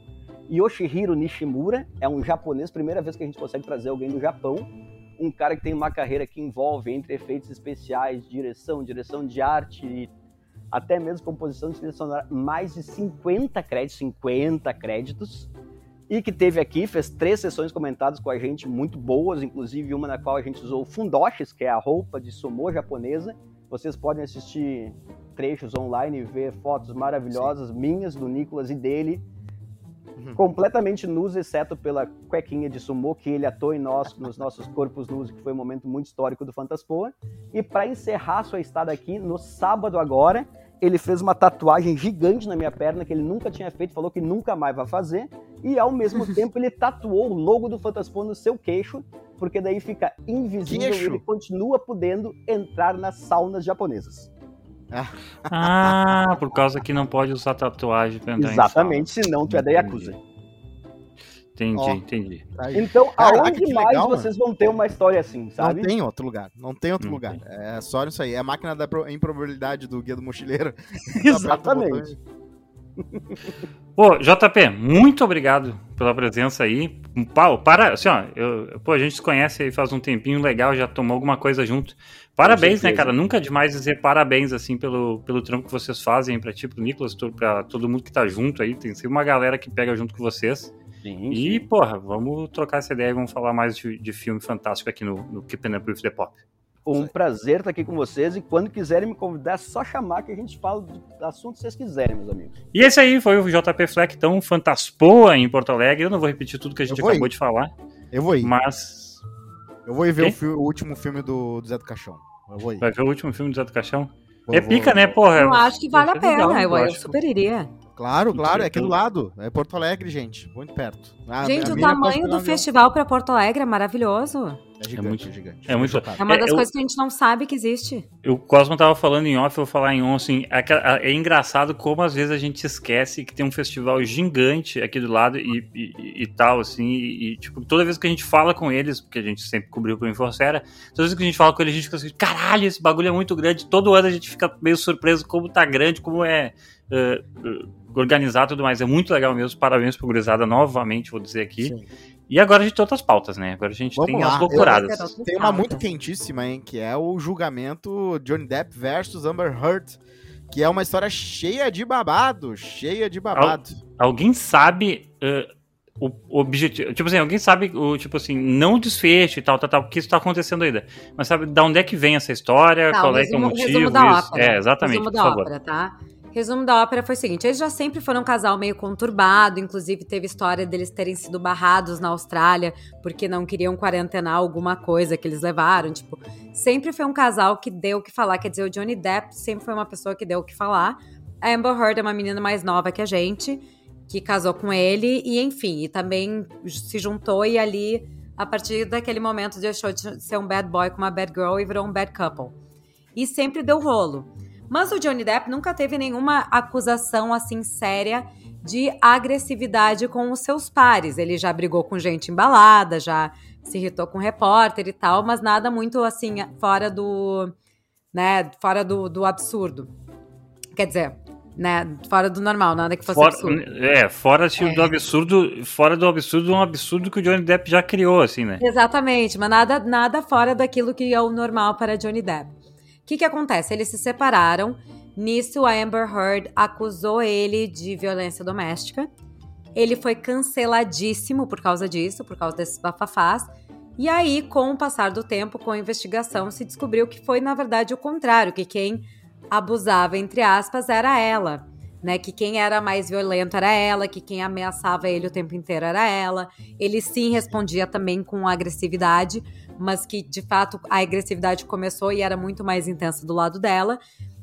Yoshihiro Nishimura, é um japonês, primeira vez que a gente consegue trazer alguém do Japão, um cara que tem uma carreira que envolve entre efeitos especiais, direção, direção de arte até mesmo composição de trilha sonora, mais de 50 créditos, 50 créditos, e que teve aqui, fez três sessões comentadas com a gente muito boas, inclusive uma na qual a gente usou fundoshis, que é a roupa de sumô japonesa. Vocês podem assistir trechos online e ver fotos maravilhosas minhas, do Nicolas e dele, Uhum. completamente nus, exceto pela cuequinha de sumô que ele atou em nós, nos nossos corpos nus, que foi um momento muito histórico do Fantaspoa. E para encerrar sua estada aqui, no sábado agora, ele fez uma tatuagem gigante na minha perna que ele nunca tinha feito, falou que nunca mais vai fazer. E ao mesmo tempo ele tatuou o logo do Fantaspoa no seu queixo, porque daí fica invisível Queixo? e ele continua podendo entrar nas saunas japonesas. Ah, por causa que não pode usar tatuagem pra entrar em Exatamente, senão tu é da Entendi. Yakuza. Entendi, Ó. entendi. Tá. Então, Caraca, aonde mais legal, vocês vão ter uma história assim, sabe? Não tem outro lugar. Não tem outro Não lugar. tem. É só isso aí. É a máquina da pro- improbabilidade do Guia do Mochileiro. Exatamente. Pô, JP, muito obrigado pela presença aí. Pau, para, assim, ó, eu, pô, a gente se conhece aí faz um tempinho legal, já tomou alguma coisa junto. Parabéns, né, cara? Nunca é demais dizer parabéns, assim, pelo, pelo trampo que vocês fazem pra ti, pro Nicolas, pra todo mundo que tá junto aí. Tem sempre uma galera que pega junto com vocês. Sim, e, sim. porra, vamos trocar essa ideia e vamos falar mais de, de filme fantástico aqui no, no Keeping Up With The Pop. Um prazer estar aqui com vocês e quando quiserem me convidar, é só chamar que a gente fala do assunto que vocês quiserem, meus amigos. E esse aí foi o JP Fleck, tão fantaspoa em Porto Alegre. Eu não vou repetir tudo que a gente acabou ir. de falar. Eu vou ir. Mas. Eu vou ir ver o, o, último filme do, do Zé do Caixão. Eu vou ir. Vai ver o último filme do Zé do Caixão? Vou, é pica, vou, né, porra? Eu acho que vale a pena, legal, eu, eu super iria. Claro, claro, é aqui do lado. É Porto Alegre, gente. Muito perto. A, gente, a o tamanho do festival para Porto Alegre é maravilhoso. É gigante, é muito é gigante. É, muito... é uma das é, coisas eu... que a gente não sabe que existe. O Cosmo tava falando em off, eu vou falar em on, assim, é, é, engraçado como às vezes a gente esquece que tem um festival gigante aqui do lado e, e, e tal, assim, e, e, tipo, toda vez que a gente fala com eles, porque a gente sempre cobriu pro Infocera, toda vez que a gente fala com eles, a gente fica assim, caralho, esse bagulho é muito grande, todo ano a gente fica meio surpreso como tá grande, como é... Uh, uh, organizar tudo mais. É muito legal mesmo. Parabéns pro Gurizada novamente, vou dizer aqui. Sim. E agora a gente tem outras pautas, né? Agora a gente Vamos tem lá. as loucuradas. Tem uma muito quentíssima, hein? Que é o julgamento Johnny Depp versus Amber Heard. Que é uma história cheia de babado. Cheia de babado. Al alguém sabe. Uh, o objetivo. Tipo assim, alguém sabe o, tipo assim, não o desfecho e tal, tal, tal, o que está acontecendo ainda. Mas sabe da onde é que vem essa história, tá, qual é, é o motivo. Isso. É, exatamente. Resumo da ópera, tá? Resumo da ópera foi o seguinte: eles já sempre foram um casal meio conturbado, inclusive teve história deles terem sido barrados na Austrália porque não queriam quarentenar alguma coisa que eles levaram. Tipo, sempre foi um casal que deu o que falar. Quer dizer, o Johnny Depp sempre foi uma pessoa que deu o que falar. A Amber Heard é uma menina mais nova que a gente, que casou com ele, e enfim, e também se juntou e ali, a partir daquele momento, deixou de ser um bad boy com uma bad girl e virou um bad couple. E sempre deu rolo. Mas o Johnny Depp nunca teve nenhuma acusação assim séria de agressividade com os seus pares. Ele já brigou com gente embalada, já se irritou com repórter e tal, mas nada muito assim fora do, né, fora do, do absurdo. Quer dizer, né, fora do normal, nada que fosse fora, absurdo. É, fora é. do absurdo, fora do absurdo, um absurdo que o Johnny Depp já criou, assim, né? Exatamente, mas nada, nada fora daquilo que é o normal para Johnny Depp que, que acontece? Eles se separaram. Nisso, a Amber Heard acusou ele de violência doméstica. Ele foi canceladíssimo por causa disso, por causa desses bafafás. E aí, com o passar do tempo, com a investigação, se descobriu que foi, na verdade, o contrário, que quem abusava, entre aspas, era ela. Né, que quem era mais violento era ela, que quem ameaçava ele o tempo inteiro era ela. Ele sim respondia também com agressividade, mas que de fato a agressividade começou e era muito mais intensa do lado dela.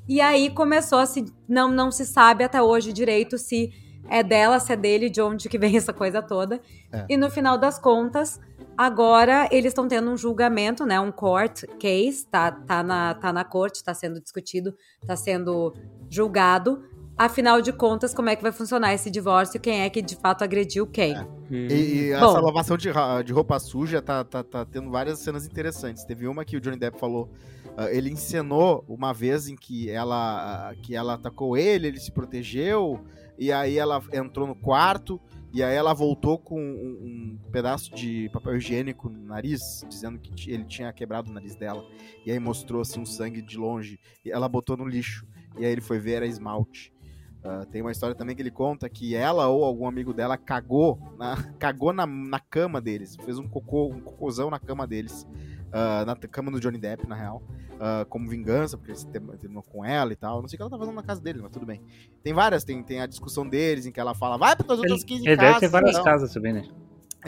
E aí começou a se. Não, não se sabe até hoje direito se é dela, se é dele, de onde que vem essa coisa toda. É. E no final das contas, agora eles estão tendo um julgamento, né? Um court case, tá, tá, na, tá na corte, tá sendo discutido, tá sendo julgado afinal de contas, como é que vai funcionar esse divórcio, quem é que de fato agrediu quem. É. Hum. E, e essa lavação de, de, roupa suja tá, tá, tá tendo várias cenas interessantes. Teve uma que o Johnny Depp falou. Uh, ele encenou uma vez em que ela, uh, que ela atacou ele, ele se protegeu, e aí ela entrou no quarto, e aí ela voltou com um, um pedaço de papel higiênico no nariz, dizendo que ele tinha quebrado o nariz dela. E aí mostrou assim um sangue de longe, e ela botou no lixo. E aí ele foi ver, era esmalte. Uh, tem uma história também que ele conta que ela ou algum amigo dela cagou na, cagou na, na cama deles, fez um cocô, um cocôzão na cama deles, uh, na cama do Johnny Depp, na real, uh, como vingança, porque ele terminou com ela e tal. Não sei o que ela tá fazendo na casa dele, mas tudo bem. Tem várias, tem, tem a discussão deles em que ela fala, vai para as outras 15 ele, ele casas. Ele deve ter várias não. casas também, né?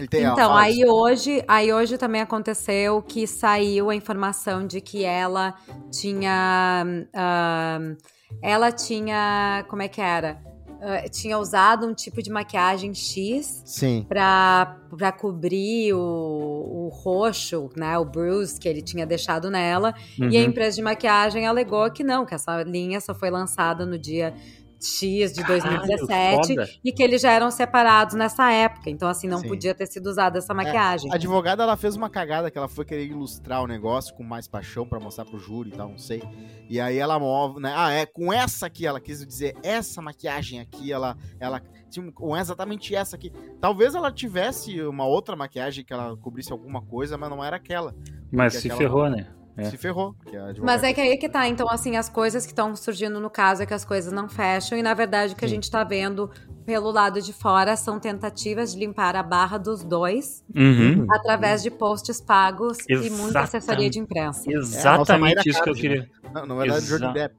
Tem, então, aí hoje, aí hoje também aconteceu que saiu a informação de que ela tinha. Uh, ela tinha. Como é que era? Uh, tinha usado um tipo de maquiagem X Sim. Pra, pra cobrir o, o roxo, né? O bruise que ele tinha deixado nela. Uhum. E a uhum. empresa de maquiagem alegou que não, que essa linha só foi lançada no dia X de 2017 foda. e que eles já eram separados nessa época. Então, assim, não Sim. podia ter sido usada essa maquiagem. A advogada, ela fez uma cagada que ela foi querer ilustrar o negócio com mais paixão pra mostrar pro júri e tal, não sei. E aí ela move, né? Ah, é com essa aqui, ela quis dizer, essa maquiagem aqui, ela, ela tinha com exatamente essa aqui. Talvez ela tivesse uma outra maquiagem que ela cobrisse alguma coisa, mas não era aquela. Mas se aquela- ferrou, né? É. Se ferrou. a Mas é que aí que tá. Então, assim, as coisas que estão surgindo no caso é que as coisas não fecham. E, na verdade, o que a Sim. gente tá vendo pelo lado de fora são tentativas de limpar a barra dos dois Uhum. através de posts pagos e muita Exatamente. assessoria de imprensa. Mayra Exatamente isso que eu Card, queria. Não, na verdade, Exa- Johnny Depp.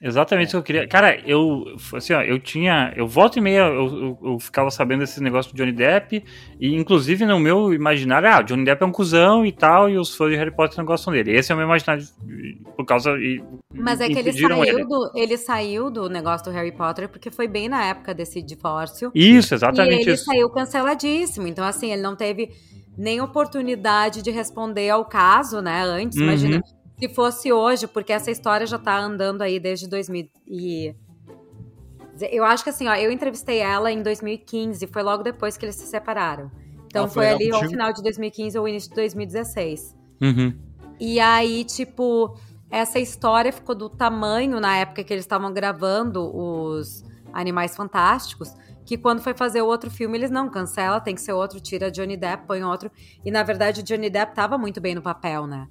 Exatamente isso que eu queria. Cara, eu, assim, ó, eu tinha. Eu volta e meia, eu, eu, eu ficava sabendo desse negócio do Johnny Depp, e inclusive no meu imaginário, ah, Johnny Depp é um cuzão e tal, e os fãs de Harry Potter não gostam dele. Esse é o meu imaginário por causa. E, Mas é que ele saiu, ele. do, ele saiu do negócio do Harry Potter porque foi bem na época desse divórcio. Isso, E exatamente ele isso. saiu canceladíssimo. Então, assim, ele não teve nem oportunidade de responder ao caso, né? Antes, Uhum. imagina se fosse hoje, porque essa história já tá andando aí desde 2000 e eu acho que assim, ó, eu entrevistei ela em 2015, foi logo depois que eles se separaram. Então Ela foi foi ali ao final de 2015 ou início de 2016. Uhum. E aí, tipo, essa história ficou do tamanho na época que eles estavam gravando os Animais Fantásticos, que quando foi fazer o outro filme, eles não cancela, tem que ser outro, tira Johnny Depp, põe outro. E na verdade o Johnny Depp tava muito bem no papel, né?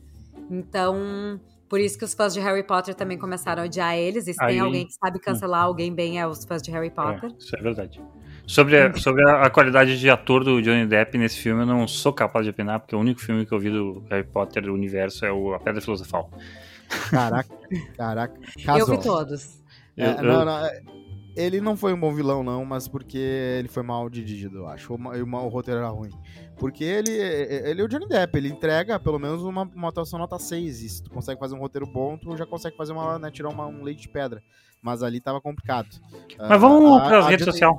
Então, por isso que os fãs de Harry Potter também começaram a odiar eles. E se tem Aí- alguém que sabe cancelar alguém bem, é os fãs de Harry Potter. É, isso é verdade. Sobre, a, sobre a, a qualidade de ator do Johnny Depp nesse filme, eu não sou capaz de opinar, porque o único filme que eu vi do Harry Potter do universo é o A Pedra Filosofal. Caraca, caraca. Eu Casou. vi todos. É, Eu- eu- não, não, é, ele não foi um bom vilão, não, mas porque ele foi mal dirigido, eu acho. O, e o, o roteiro era ruim. Porque ele, ele é o Johnny Depp, ele entrega pelo menos uma, uma atuação nota 6. E se tu consegue fazer um roteiro bom, tu já consegue fazer uma, né, tirar uma- um leite de pedra. Mas ali tava complicado. Mas vamos Ah, para as a redes sociais.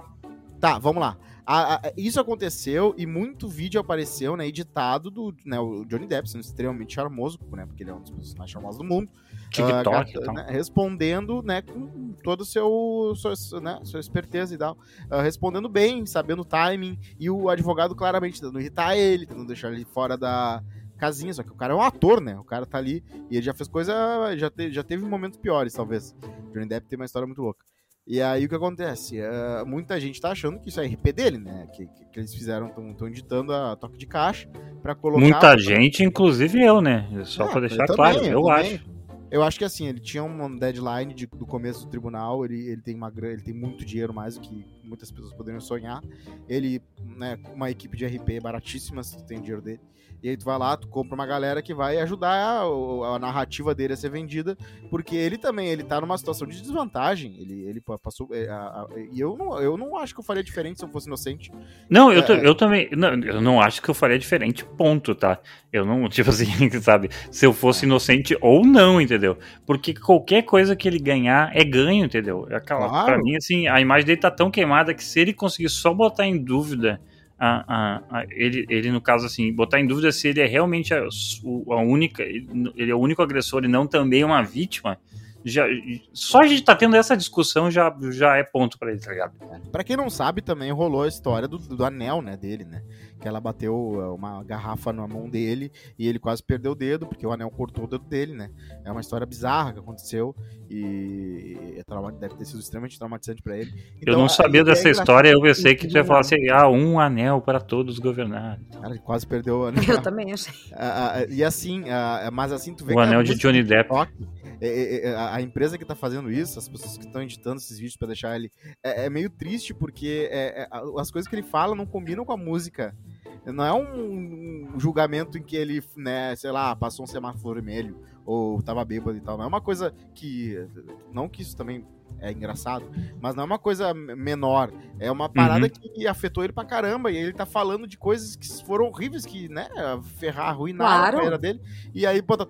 Tá, vamos lá. A- a- isso aconteceu e muito vídeo apareceu, né, editado do né, o Johnny Depp, sendo extremamente charmoso, né, porque ele é um dos personagens mais charmosos do mundo. TikTok Ah, e tal. né, respondendo, né, com todo o seu, sua, né, sua esperteza e tal. Ah, respondendo bem, sabendo o timing, e o advogado claramente tentando irritar ele, tentando deixar ele fora da casinha, só que o cara é um ator, né? O cara tá ali e ele já fez coisa, já, te, já teve momentos piores, talvez. Johnny Depp tem uma história muito louca. E aí o que acontece? Ah, muita gente tá achando que isso é RP dele, né? Que, que, eles fizeram, estão editando a toque de caixa pra colocar. Muita gente, inclusive eu, né? Só Ah, pra deixar eu claro, também, eu, também. acho. Eu acho que assim, ele tinha uma deadline de- do começo do tribunal, ele, ele tem uma ele tem muito dinheiro mais do que muitas pessoas poderiam sonhar. Ele, né, uma equipe de RP baratíssima, se tem o dinheiro dele. E aí tu vai lá, tu compra uma galera que vai ajudar a, a narrativa dele a ser vendida, porque ele também, ele tá numa situação de desvantagem. Ele, ele pa- passou. é, a- a- e eu não, eu não acho que eu faria diferente se eu fosse inocente. Não, eu, É. eu também. Não, eu não acho que eu faria diferente, ponto, tá? Eu não, tipo assim, sabe? Se eu fosse inocente ou não, entendeu? Porque qualquer coisa que ele ganhar é ganho, entendeu? Aquela, Claro. Pra mim, assim, a imagem dele tá tão queimada que se ele conseguir só botar em dúvida. A, a- a- ele, ele, no caso, assim, botar em dúvida se ele é realmente a, única. Ele é o único agressor e não também uma vítima. Já, só a gente tá tendo essa discussão já, já é ponto pra ele, tá ligado? Pra quem não sabe, também rolou a história do, do anel, né, dele, né? Que ela bateu é, uma garrafa na mão dele e ele quase perdeu o dedo, porque o anel cortou o dedo dele, né? É uma história bizarra que aconteceu e é trauma- deve ter sido extremamente traumatizante pra ele. Eu Então, não é- sabia é dessa engraçado. história, eu pensei que tu ia falar assim, ah, um anel para todos governar. Cara, ele quase perdeu o anel. Eu também achei. Ah, ah, e assim, ah, mas assim, tu vê O anel de Johnny Depp. É, é, é, a empresa que tá fazendo isso, as pessoas que estão editando esses vídeos pra deixar ele. É, é meio triste porque é, é, as coisas que ele fala não combinam com a música não é um, um julgamento em que ele, né, sei lá, passou um semáforo vermelho ou tava bêbado e tal. Não é uma coisa que. Não que isso também é engraçado, mas não é uma coisa menor. É uma parada uhum. que afetou ele pra caramba. E ele tá falando de coisas que foram horríveis, que, né, ferrar, arruinar claro. a carreira dele. E aí bota.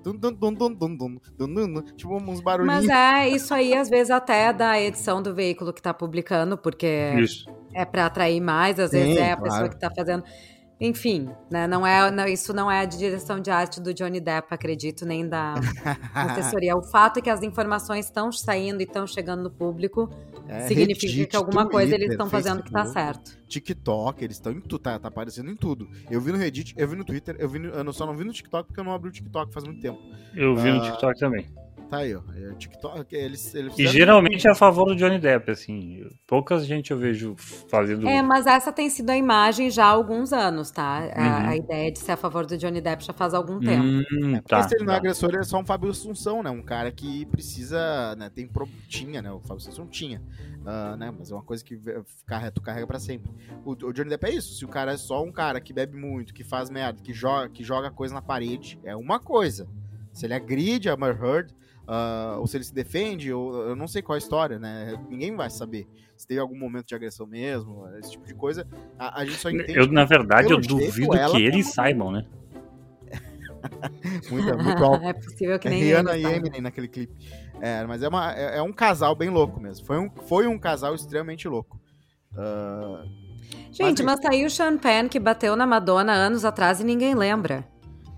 Tipo, uns barulhinhos. Mas é, isso aí às vezes até é da edição do veículo que tá publicando, porque. Isso. É para atrair mais, às Sim, vezes é a claro. pessoa que tá fazendo. Enfim, né? Não é, não, isso não é a direção de arte do Johnny Depp, acredito, nem da assessoria. O fato é que as informações estão saindo e estão chegando no público É, significa Reddit, que alguma coisa eles Twitter, estão fazendo que tá Facebook, certo. TikTok, eles estão em tudo, tá, tá aparecendo em tudo. Eu vi no Reddit, eu vi no Twitter, eu, vi no- eu só não vi no TikTok porque eu não abri o TikTok faz muito tempo. Eu vi no Ah, TikTok também. Tá aí, ó. É, TikTok, eles, eles E geralmente é a favor do Johnny Depp, assim. Poucas gente eu vejo fazendo. É, mas essa tem sido a imagem já há alguns anos, tá? A, Uhum. a ideia de ser a favor do Johnny Depp já faz algum tempo. Hum, Porque tá. se ele não é tá. agressor, ele é só um Fábio Assunção, né? Um cara que precisa, né? Tem pro... tinha, né? O Fábio Assunção tinha, ah, né? Mas é uma coisa que carrega, tu carrega pra sempre. O, o Johnny Depp é isso. Se o cara é só um cara que bebe muito, que faz merda, que joga, que joga coisa na parede, é uma coisa. Se ele agride a Amber Heard, ah, ou se ele se defende, ou eu não sei qual é a história, né? Ninguém vai saber. Se teve algum momento de agressão mesmo, esse tipo de coisa, a, a gente só entende. Eu, na verdade, eu jeito, duvido ela que tá eles saibam, né? muito, muito alto. é possível que É nem Rihanna ele e. Eminem naquele clipe. É, mas é, uma, é, é um casal bem louco mesmo. Foi um, foi um casal extremamente louco. Ah, Gente, Mas- mas saiu o Sean Penn que bateu na Madonna anos atrás e ninguém lembra.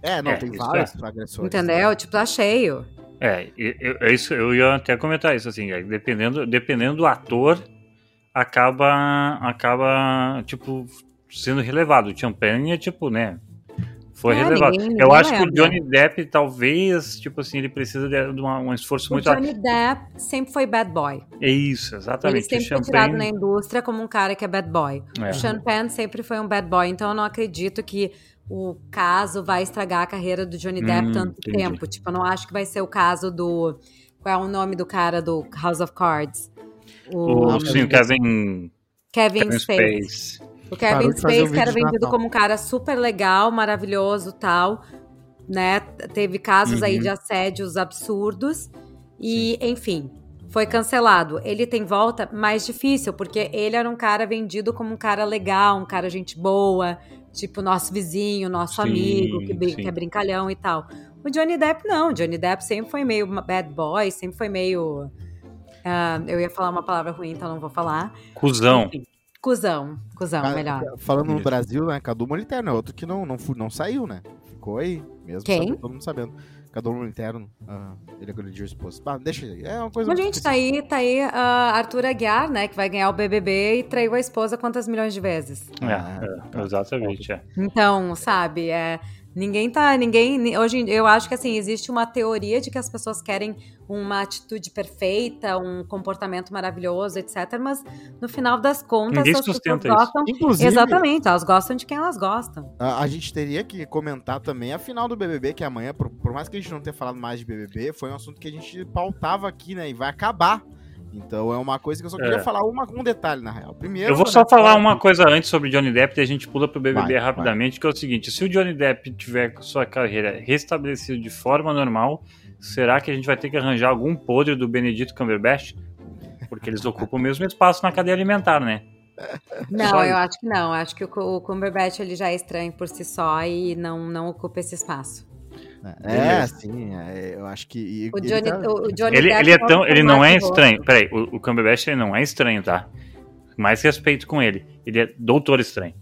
É, não, É, tem vários é. agressores. Entendeu? Tipo, tá cheio. É, eu, eu- é isso, eu ia até comentar isso, assim, dependendo, dependendo do ator, acaba, acaba, tipo, sendo relevado. O Champagne é, tipo, né, foi É, relevado. ninguém- eu ninguém acho que o lembra. Johnny Depp, talvez, tipo assim, ele precisa de, de uma- um esforço O muito... Johnny Depp sempre foi bad boy. É isso, Ele exatamente. sempre o foi tirado na Champagne, indústria como um cara que é bad boy. É. O Sean Penn sempre foi um bad boy, então eu não acredito que o caso vai estragar a carreira do Johnny Depp Hum, tanto entendi. tempo. Tipo, eu não acho que vai ser o caso do. Qual é o nome do cara do House of Cards? O, o, sim, o Kevin, Kevin, Kevin Spacey. Space. O Kevin Parou Spacey, o que era vendido como um cara super legal, maravilhoso tal, né? Teve casos aí Uhum. de assédios absurdos e, enfim, foi cancelado. Ele tem volta mais difícil, porque ele era um cara vendido como um cara legal, um cara gente boa, tipo nosso vizinho, nosso Sim, amigo, que, brin- sim. que é brincalhão e tal. O Johnny Depp não, o Johnny Depp sempre foi meio bad boy, sempre foi meio... ah, eu ia falar uma palavra ruim, então não vou falar. Cusão. Enfim, Cusão, cusão, Ah, melhor. Falando no. Brasil, né? Cadu Moliterno é outro que não, não, não saiu, né? Ficou aí, mesmo Quem? sabendo- todo mundo sabendo. Cadu Moliterno, ah, ele agrediu a esposa. Ah, deixa aí, é uma coisa Mas, muito gente, tá aí, tá aí ah, Arthur Aguiar, né? Que vai ganhar o BBB e traiu a esposa quantas milhões de vezes. Ah, É, é, exatamente, é. Então, sabe, é. Ninguém tá. Ninguém. ni- Hoje eu acho que assim, existe uma teoria de que as pessoas querem uma atitude perfeita, um comportamento maravilhoso, etc. Mas no final das contas, Ninguém as pessoas isso. gostam. Inclusive, Exatamente, elas gostam de quem elas gostam. A, a gente teria que comentar também a final do BBB, que é amanhã, por, por mais que a gente não tenha falado mais de BBB, foi um assunto que a gente pautava aqui, né? E vai acabar. Então é uma coisa que eu só queria É. falar uma, um detalhe, na real. Primeiro. Eu vou só falar fala- uma coisa antes sobre Johnny Depp e a gente pula pro BBB Vai, rapidamente, que é o seguinte: se o Johnny Depp tiver sua carreira restabelecida de forma normal, será que a gente vai ter que arranjar algum podre do Benedito Cumberbatch? Porque eles ocupam o mesmo espaço na cadeia alimentar, né? Não, eu acho que não. Acho que o, o Cumberbatch ele já é estranho por si só e não, não ocupa esse espaço. É, Beleza. sim, é, eu acho que. e- O ele Johnny, tá- o, Johnny Ele, Depp ele é tão, um ele não é estranho. Peraí, o, o Cumberbatch ele não é estranho, tá? Mais respeito com ele. Ele é doutor estranho.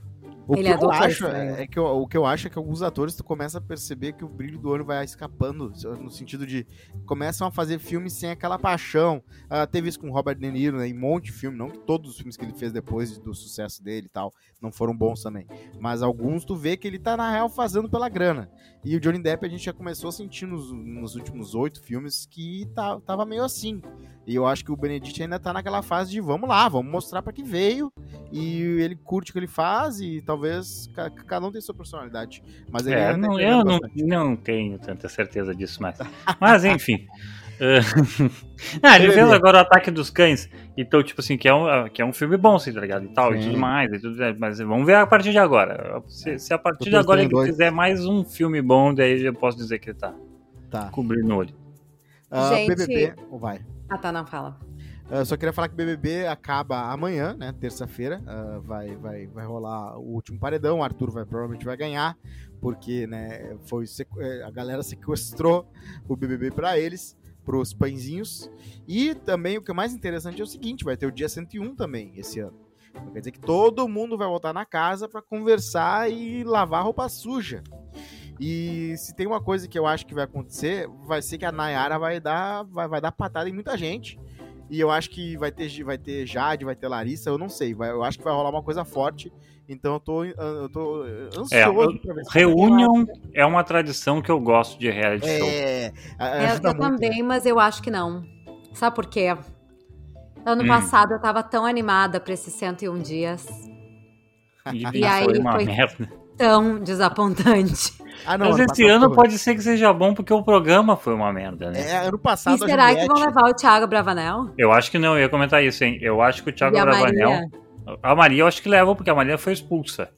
O Ele que é eu doutor acho estranho. é, é que eu- o que eu acho é que alguns atores tu começa a perceber que o brilho do olho vai escapando, no sentido de começam a fazer filmes sem aquela paixão. Ah, teve isso com o Robert De Niro, né, em um monte de filme, não que todos os filmes que ele fez depois do sucesso dele e tal não foram bons também, mas alguns tu vê que ele tá na real fazendo pela grana. E o Johnny Depp a gente já começou a sentir nos, nos últimos oito filmes que tá, tava meio assim. E eu acho que o Benedict ainda tá naquela fase de vamos lá, vamos mostrar pra que veio. E ele curte o que ele faz e talvez ca- cada um tem sua personalidade. Mas ele É, não, eu não, não tenho tanta certeza disso mais. Mas, enfim. Ah, ele fez agora o Ataque dos Cães. Então, tipo assim, que é um, que é um filme bom, assim, tá ligado? E tal, e Sim. tudo mais. E tudo, mas vamos ver a partir de agora. Se, se a partir de agora ele dois. fizer mais um filme bom, daí eu posso dizer que ele tá Tá. cobrindo o olho. Ah, Gente- BBB, oh, vai. Ah, tá, não fala. Ah, só queria falar que o BBB acaba amanhã, né? Terça-feira. Ah, vai, vai, vai rolar o último paredão. O Arthur vai, provavelmente vai ganhar, porque né, foi, sequ- eh, a galera sequestrou o BBB pra eles, pros pãezinhos. E também o que é mais interessante é o seguinte: vai ter o dia 101 também esse ano. Então, quer dizer que todo mundo vai voltar na casa pra conversar e lavar roupa suja. E se tem uma coisa que eu acho que vai acontecer, vai ser que a Nayara vai dar, vai, vai dar patada em muita gente. E eu acho que vai ter, vai ter Jade, vai ter Larissa, eu não sei. Vai, eu acho que vai rolar uma coisa forte. Então eu tô, eu tô ansioso É, pra ver se Reunion é uma tradição que eu gosto de reality show. É, É, ajuda eu muito, também, né? mas eu acho que não. Sabe por quê? Ano Hum. passado eu tava tão animada pra esses 101 dias. E, E aí foi uma foi- merda. Tão desapontante. Ah, não, Mas ano esse ano foi- pode ser que seja bom porque o programa foi uma merda, né? É, ano E passado a será que vão Juliette- levar o Thiago Bravanel? Eu acho que não, eu ia comentar isso, hein? Eu acho que o Thiago e a Bravanel. Maria? A Maria eu acho que leva, porque a Maria foi expulsa.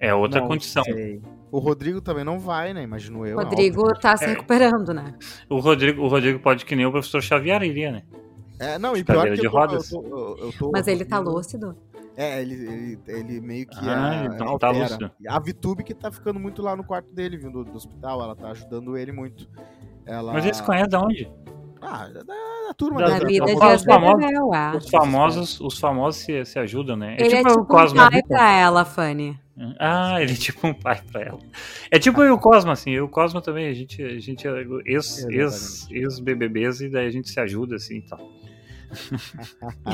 É outra Não condição. sei. O Rodrigo também não vai, né? Imagino eu. Rodrigo tá se É. recuperando, né? O Rodrigo, o Rodrigo pode que nem o professor Xavier iria, né? É, não, e pior que de eu tô, rodas. eu tô- eu- eu tô- Mas ele tá lúcido. É, ele, ele, ele meio que Ah, a- então tá lúcido. A Vitube que tá ficando muito lá no quarto dele, vindo do, hospital, ela tá ajudando ele muito. Ela... Mas eles conhecem de onde? Ah, da, da turma Da- Na dele. vida os de famosos- é. Os famosos, os famosos se, se ajudam, né? Ele é tipo o um Cosma. pai pra ela, Fanny. Ah, ele é tipo um pai pra ela. É tipo eu e o Cosma, assim. Eu e o Cosma também, a gente, a gente é ex, ex, ex-BBBs e daí a gente se ajuda, assim e tal.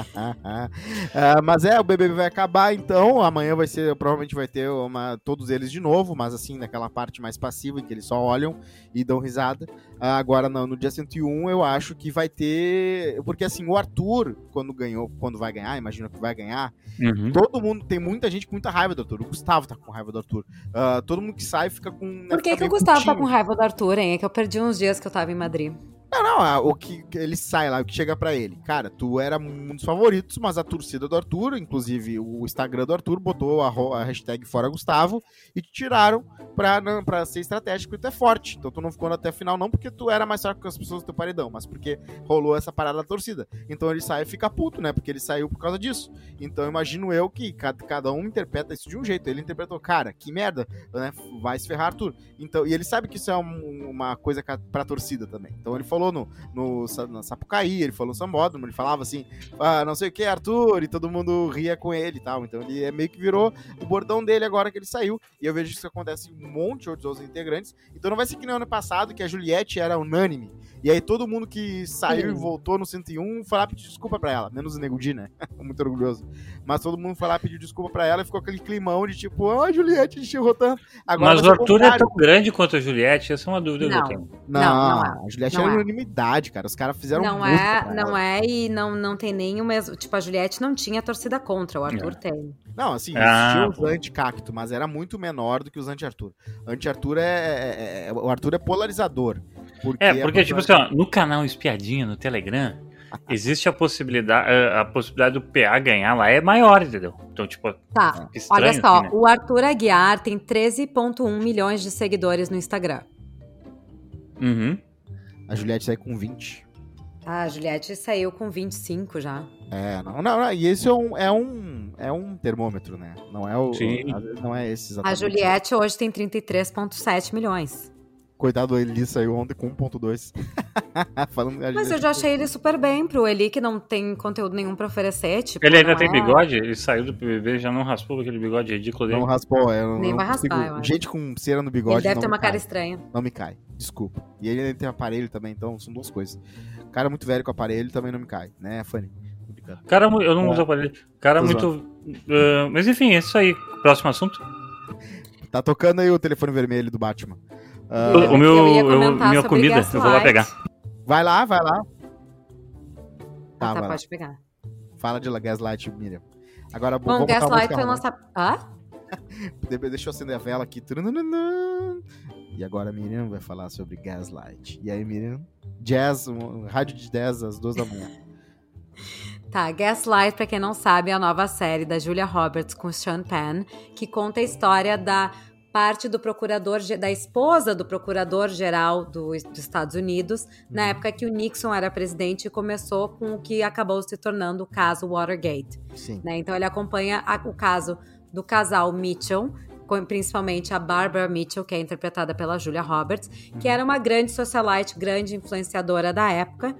Ah, mas é, o BBB vai acabar, então. Amanhã vai ser, provavelmente vai ter uma, todos eles de novo, mas assim, naquela parte mais passiva, em que eles só olham e dão risada. Ah, agora, no, no dia 101, eu acho que vai ter. Porque assim, o Arthur, quando ganhou, quando vai ganhar, imagino que vai ganhar, Uhum. todo mundo, tem muita gente com muita raiva do Arthur. O Gustavo tá com raiva do Arthur. Ah, todo mundo que sai fica com. né, Por que, que o Gustavo tá com raiva do Arthur, hein? É que eu perdi uns dias que eu tava em Madrid. Não, não, o que ele sai lá, o que chega pra ele. Cara, tu era um dos favoritos, mas a torcida do Arthur, inclusive o Instagram do Arthur, botou a, hashtag Fora Gustavo e te tiraram pra, não, pra ser estratégico e tu é forte. Então tu não ficou até a final, não porque tu era mais fraco que as pessoas do teu paredão, mas porque rolou essa parada da torcida. Então ele sai e fica puto, né? Porque ele saiu por causa disso. Então imagino eu que cada, cada um interpreta isso de um jeito. Ele interpretou, cara, que merda, né? Vai se ferrar, Arthur. Então, e ele sabe que isso é um- uma coisa pra torcida também. Então ele falou no, no, Sa- na Sapucaí, ele falou no Sambódromo, ele falava assim, ah, não sei o que, Arthur, e todo mundo ria com ele e tal. Então ele é meio que virou o bordão dele agora que ele saiu. E eu vejo isso acontece em um monte de outros integrantes. Então não vai ser que nem ano passado, que a Juliette era unânime. E aí todo mundo que saiu Sim. e voltou no 101 foi lá pedir desculpa pra ela. Menos o Nego Di, né? Muito orgulhoso. Mas todo mundo foi lá pedir desculpa pra ela e ficou aquele climão de tipo, ah, Juliette, a tanto. Agora Mas o ser Arthur é tão grande quanto a Juliette? Essa é uma dúvida que Não. eu tenho. Não, Não, não é. a Juliette Não era é. unanimidade, cara. Os caras fizeram não é, não ela. é e não, não tem o mesmo. Tipo, a Juliette não tinha torcida contra, o Arthur tem. Não, assim, Ah, existiam os anti-cacto, mas era muito menor do que os anti-Arthur. Anti-Arthur é, é- é- O Arthur é polarizador. Porque É, porque, a tipo assim, ó, no canal Espiadinha, no Telegram, existe a possibilidade, a, a possibilidade do PA ganhar lá é maior, entendeu? Então, tipo, Tá, estranho, olha só, assim, né? o Arthur Aguiar tem 13,1 milhões de seguidores no Instagram. Uhum. A Juliette sai com 20. Ah, a Juliette saiu com 25 já. É, não, não, não, E esse é um, é um, é um termômetro, né? Não é o. Sim. às vezes Não é esse A exatamente. Juliette hoje tem 33,7 milhões. Coitado, o Eli saiu ontem com 1.2. Falando da Mas eu já achei ele super bem pro Eli, que não tem conteúdo nenhum pra oferecer. Tipo, Ele ainda tem é- bigode? Ele saiu do PBB já não raspou aquele bigode ridículo dele? Não raspou, é, Nem não vai consigo- raspar, eu acho. Gente com cera no bigode. Ele deve não ter uma cara cai. estranha. Não me cai, desculpa. E ele ainda tem aparelho também, então são duas coisas. Cara muito velho com aparelho também não me cai, né, Fanny? Cara, eu não É. uso aparelho. Cara Tô muito. ah, mas enfim, é isso aí. Próximo assunto. Tá tocando aí o telefone vermelho do Batman. Ah, O- meu- eu ia eu- comentar minha comida, eu vou lá pegar. vai lá, vai lá. Ah, Tá, tá, vai lá. pode pegar. Fala de Gaslight, Miriam. Agora, Bom, Gaslight foi lançado. Hã? De- Deixa eu acender a vela aqui. E agora a Miriam vai falar sobre Gaslight. E aí, Miriam? Jazz, um, rádio de 10 às 2 da manhã. Tá, Gaslight, pra quem não sabe, é a nova série da Julia Roberts com Sean Penn, que conta a história da parte do procurador, da esposa do procurador-geral do- dos Estados Unidos, na Uhum. época que o Nixon era presidente e começou com o que acabou se tornando o caso Watergate. Sim. né? Então ele acompanha a- o caso do casal Mitchell, com- principalmente a Barbara Mitchell, que é interpretada pela Julia Roberts, que era uma grande socialite, grande influenciadora da época,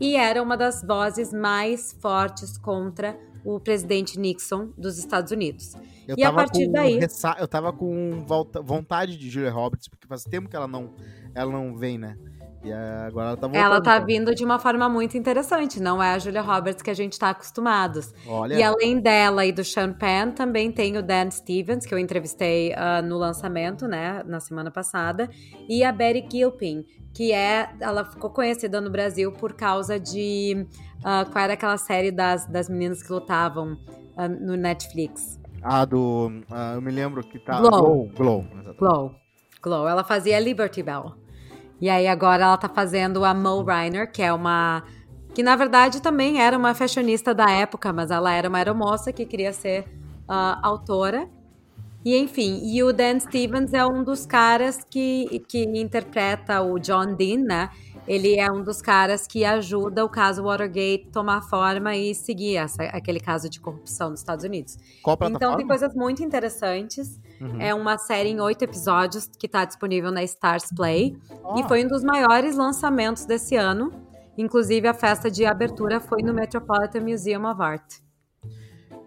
e era uma das vozes mais fortes contra o presidente Nixon dos Estados Unidos. Eu E a tava partir com daí- ressa- Eu tava com vontade de Julia Roberts, porque faz tempo que ela não, ela não vem, né? E agora ela tá voltando. Ela tá então. vindo de uma forma muito interessante, não é a Julia Roberts que a gente tá acostumados. Olha, E além dela e do Sean Penn, também tem o Dan Stevens, que eu entrevistei ah, no lançamento, né, na semana passada, e a Betty Gilpin, que é, ela ficou conhecida no Brasil por causa de, ah, qual era aquela série das, das meninas que lutavam ah, no Netflix? A do. ah, eu me lembro que tá. Glow. Glow. Glow. Glow. Glow. Ela fazia Liberty Bell. E aí agora ela tá fazendo a Mo Reiner, que é uma. Que na verdade também era uma fashionista da época, mas ela era uma aeromoça que queria ser ah, autora. E enfim, e o Dan Stevens é um dos caras que, que interpreta o John Dean, né? Ele é um dos caras que ajuda o caso Watergate tomar forma e seguir essa, aquele caso de corrupção nos Estados Unidos. Então tem coisas muito interessantes. Uhum. É uma série em oito episódios que está disponível na Stars Play. Ó, E foi um dos maiores lançamentos desse ano. Inclusive, a festa de abertura foi no Metropolitan Museum of Art.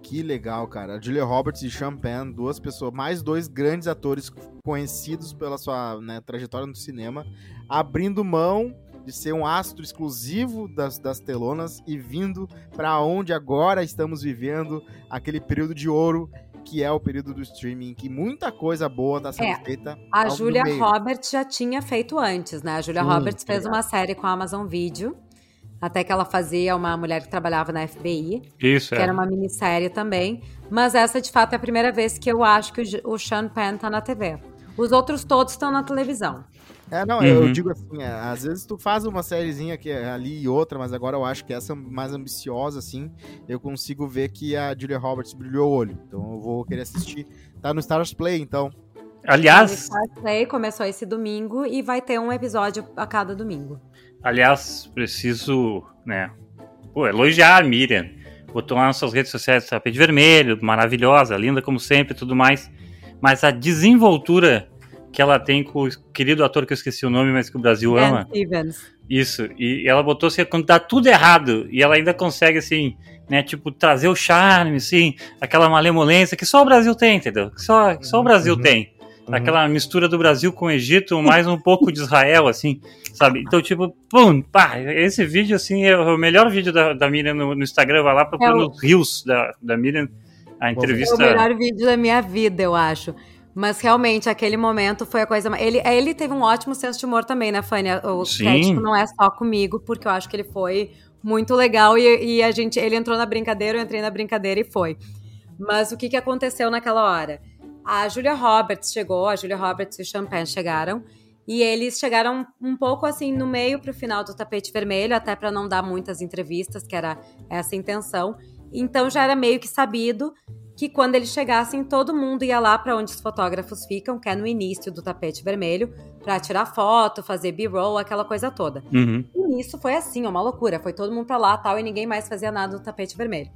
Que legal, cara. A Julia Roberts e Penn, duas pessoas, mais dois grandes atores conhecidos pela sua né, trajetória no cinema, abrindo mão de ser um astro exclusivo das, das telonas e vindo para onde agora estamos vivendo aquele período de ouro que é o período do streaming, que muita coisa boa está sendo É, feita. A Julia. Roberts já tinha feito antes, né? A Julia Sim, Roberts fez legal. uma série com a Amazon Video. Até que ela fazia uma mulher que trabalhava na FBI, Isso, que é. era uma minissérie também. Mas essa, de fato, é a primeira vez que eu acho que o o Sean Penn tá na TV. Os outros todos estão na televisão. É, não, eu Uhum. digo assim, é, às vezes tu faz uma sériezinha aqui, ali e outra, mas agora eu acho que essa é mais ambiciosa, assim, eu consigo ver que a Julia Roberts brilhou o olho. Então eu vou querer assistir. Tá no Stars Play, então. O Aliás, Star Play começou esse domingo e vai ter um episódio a cada domingo. aliás, preciso, né, pô, elogiar a Miriam. Botou lá nas suas redes sociais tapete vermelho, maravilhosa, linda como sempre e tudo mais. Mas a desenvoltura que ela tem com o querido ator que eu esqueci o nome, mas que o Brasil ama. Stevens. Isso, e ela botou assim, quando dá tudo errado, e ela ainda consegue, assim, né, tipo, trazer o charme, assim, aquela malemolência que só o Brasil tem, entendeu? Que só, que só o Brasil Uhum. tem. Uhum. Aquela mistura do Brasil com o Egito, mais um pouco de Israel, assim, sabe? Então, tipo, pum, pá, esse vídeo, assim, é o melhor vídeo da, da Miriam no, no Instagram, vai lá procurando É o- os rios da, da Miriam, a É entrevista... o melhor vídeo da minha vida, eu acho. Mas realmente, aquele momento foi a coisa mais. Ele, ele teve um ótimo senso de humor também, né, Fanny? O Sim. crédito não é só comigo, porque eu acho que ele foi muito legal e, e a gente. Ele entrou na brincadeira, eu entrei na brincadeira e foi. Mas o que, que aconteceu naquela hora? A Julia Roberts chegou, a Julia Roberts e o Champagne chegaram. E eles chegaram um pouco assim no meio pro final do tapete vermelho, até para não dar muitas entrevistas, que era essa a intenção. Então já era meio que sabido que quando eles chegassem, todo mundo ia lá para onde os fotógrafos ficam, que é no início do tapete vermelho, para tirar foto, fazer B-roll, aquela coisa toda. Uhum. E nisso foi assim, uma loucura. Foi todo mundo pra lá tal, e ninguém mais fazia nada no tapete vermelho.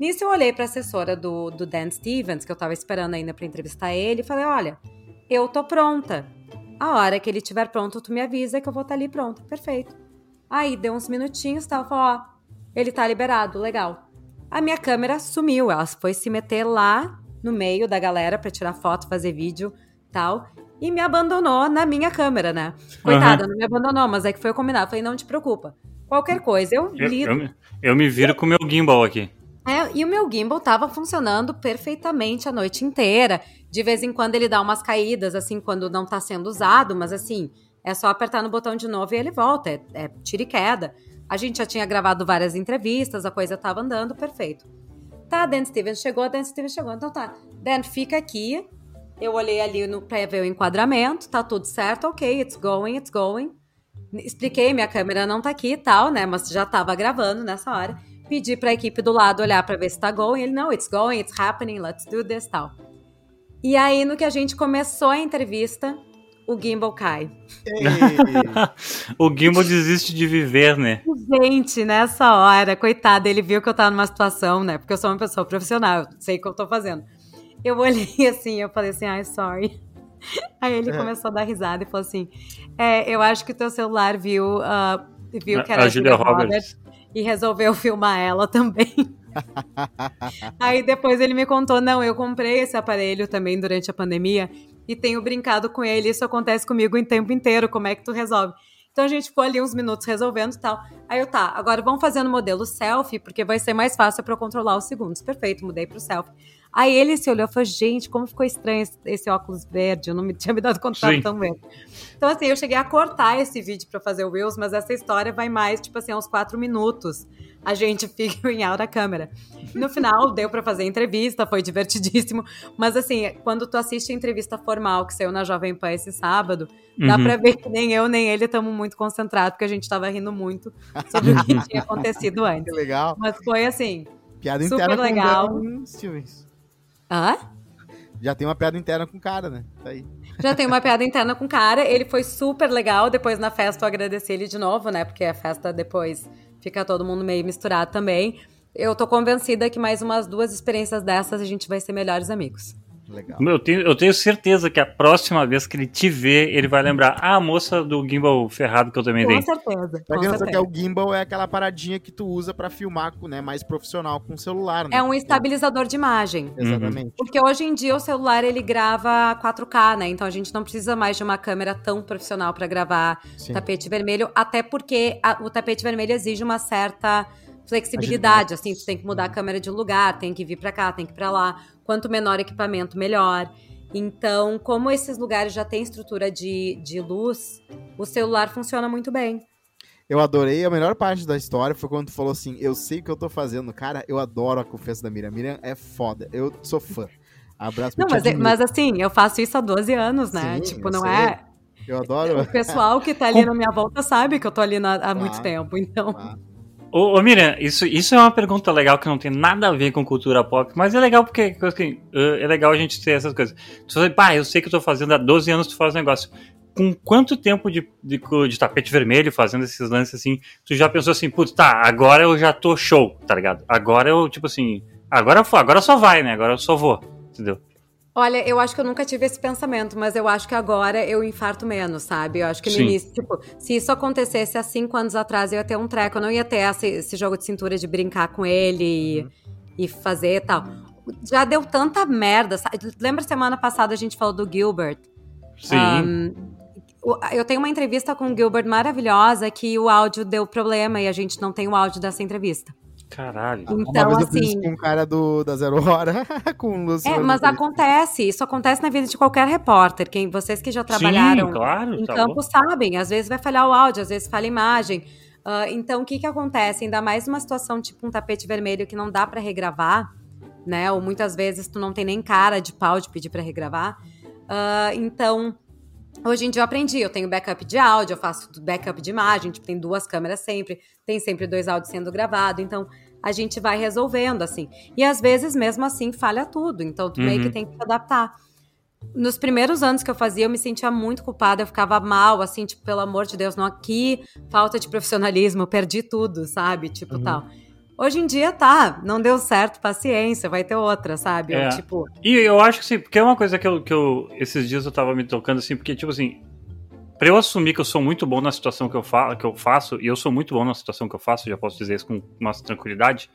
Nisso eu olhei pra assessora do, do Dan Stevens, que eu tava esperando ainda pra entrevistar ele, e falei: olha, eu tô pronta. A hora que ele estiver pronto, tu me avisa que eu vou estar ali pronta. Perfeito. Aí deu uns minutinhos, tal, falou: ó, ele tá liberado, legal. A minha câmera sumiu, ela foi se meter lá no meio da galera pra tirar foto, fazer vídeo, tal, e me abandonou na minha câmera, né? Coitada, não me abandonou, mas é que foi combinado. Falei, não te preocupa. Qualquer coisa, eu Eu, lido. eu, me- eu me viro com o meu gimbal aqui. É, e o meu gimbal tava funcionando perfeitamente a noite inteira. De vez em quando ele dá umas caídas, assim, quando não tá sendo usado, mas assim, é só apertar no botão de novo e ele volta. É, é tira e queda. A gente já tinha gravado várias entrevistas, a coisa tava andando, perfeito. Tá, Dan Stevens chegou, Dan Stevens chegou. Então tá, Dan, fica aqui. Eu olhei ali no, pra ver o enquadramento, tá tudo certo, ok, it's going, it's going. Expliquei, minha câmera não tá aqui e tal, né? Mas já tava gravando nessa hora. Pedi pra equipe do lado olhar pra ver se tá going. Ele, não, it's going, it's happening, let's do this, tal. E aí, no que a gente começou a entrevista, o gimbal cai. O gimbal desiste de viver, né? Gente, nessa hora, coitado, ele viu que eu tava numa situação, né? Porque eu sou uma pessoa profissional, eu sei o que eu tô fazendo. Eu olhei assim, eu falei assim, ai, sorry. Aí ele É. começou a dar risada e falou assim: é, eu acho que o teu celular viu, ah, viu que era a a Julia Julia Roberts. Roberts e resolveu filmar ela também. Aí depois ele me contou: não, eu comprei esse aparelho também durante a pandemia e tenho brincado com ele. Isso acontece comigo o tempo inteiro. Como é que tu resolve? Então a gente ficou ali uns minutos resolvendo e tal. Aí eu, tá, agora vamos fazer no modelo selfie, porque vai ser mais fácil para eu controlar os segundos. Perfeito, mudei pro selfie. Aí ele se olhou e falou, gente, como ficou estranho esse, esse óculos verde, eu não me tinha me dado conta Sim. tão verde. Então, assim, eu cheguei a cortar esse vídeo pra fazer o Reels, mas essa história vai mais, tipo assim, uns quatro minutos. A gente fica em alta câmera. No final, deu pra fazer entrevista, foi divertidíssimo. Mas, assim, quando tu assiste a entrevista formal que saiu na Jovem Pan esse sábado, dá Uhum. pra ver que nem eu nem ele estamos muito concentrados, porque a gente tava rindo muito sobre o que tinha acontecido Que antes. legal. Mas foi assim. Piada Super interna legal. com o Stevens. Hã? Já tem uma piada interna com o cara, né? Tá aí. Já tem uma piada interna com o cara. Ele foi super legal. Depois na festa eu agradeci ele de novo, né? Porque a festa depois fica todo mundo meio misturado também. Eu tô convencida que mais umas duas experiências dessas a gente vai ser melhores amigos. Legal. Eu tenho, eu tenho certeza que a próxima vez que ele te ver, ele vai lembrar. Ah, a moça do gimbal ferrado que eu também dei. Com certeza. Pra com sabe que é certeza. o gimbal, é aquela paradinha que tu usa pra filmar, com, né? Mais profissional com o celular, né? É um estabilizador de imagem. Exatamente. Porque hoje em dia o celular ele grava 4K, né? Então a gente não precisa mais de uma câmera tão profissional para gravar Sim. tapete vermelho, até porque a- o tapete vermelho exige uma certa flexibilidade, assim, tu tem que mudar a câmera de lugar, tem que vir para cá, tem que ir para lá. Quanto menor equipamento, melhor. Então, como esses lugares já têm estrutura de, de luz, o celular funciona muito bem. Eu adorei. A melhor parte da história foi quando tu falou assim: Eu sei o que eu tô fazendo. Cara, eu adoro a confiança da Miriam. Miriam é foda. Eu sou fã. Abraço Não, mas, mas assim, eu faço isso há 12 anos, né? Sim, tipo, não sei. é. Eu adoro. O pessoal que tá ali na minha volta sabe que eu tô ali na- há muito Claro. tempo, então. Ah, Ô, ô Miriam, isso, isso é uma pergunta legal que não tem nada a ver com cultura pop, mas é legal porque assim, eh, é legal a gente ter essas coisas. Tu fala, pá, eu sei que eu tô fazendo há 12 anos, tu faz negócio. Com quanto tempo de, de, de tapete vermelho fazendo esses lances assim, tu já pensou assim, putz, tá, agora eu já tô show, tá ligado? Agora eu, tipo assim, agora, agora só vai, né? Agora eu só vou, entendeu? Olha, eu acho que eu nunca tive esse pensamento, mas eu acho que agora eu infarto menos, sabe? Eu acho que no Sim. início, tipo, se isso acontecesse há cinco anos atrás, eu ia ter um treco, eu não ia ter esse, esse jogo de cintura de brincar com ele e, e fazer e tal. Já deu tanta merda, sabe? Lembra semana passada a gente falou do Gilbert? Sim. Um, eu tenho uma entrevista com o Gilbert maravilhosa que o áudio deu problema e a gente não tem o áudio dessa entrevista. Caralho. Então, uma vez eu fiz isso assim. com um cara do, da Zero Hora, com o. É, mas acontece, isso acontece na vida de qualquer repórter. Quem vocês que já trabalharam Sim, claro, em tá campo bom. sabem, às vezes vai falhar o áudio, às vezes falha a imagem. Ah, então, o que que acontece? Ainda mais numa situação tipo um tapete vermelho que não dá pra regravar, né? Ou muitas vezes tu não tem nem cara de pau de pedir pra regravar. Ah, então, hoje em dia eu aprendi, eu tenho backup de áudio, eu faço backup de imagem, tipo, tem duas câmeras sempre, tem sempre dois áudios sendo gravados, então a gente vai resolvendo, assim. E às vezes, mesmo assim, falha tudo, então tu meio Uhum. que tem que se adaptar. Nos primeiros anos que eu fazia, eu me sentia muito culpada, eu ficava mal, assim, tipo, pelo amor de Deus, não aqui, falta de profissionalismo, eu perdi tudo, sabe? Tipo, Uhum. tal. Hoje em dia, tá, não deu certo, paciência, vai ter outra, sabe? É. tipo, E eu acho que sim, porque é uma coisa que eu, que eu. Esses dias eu tava me tocando assim, porque, tipo assim. Pra eu assumir que eu sou muito bom na situação que eu, fa que eu faço, e eu sou muito bom na situação que eu faço, já posso dizer isso com uma tranquilidade,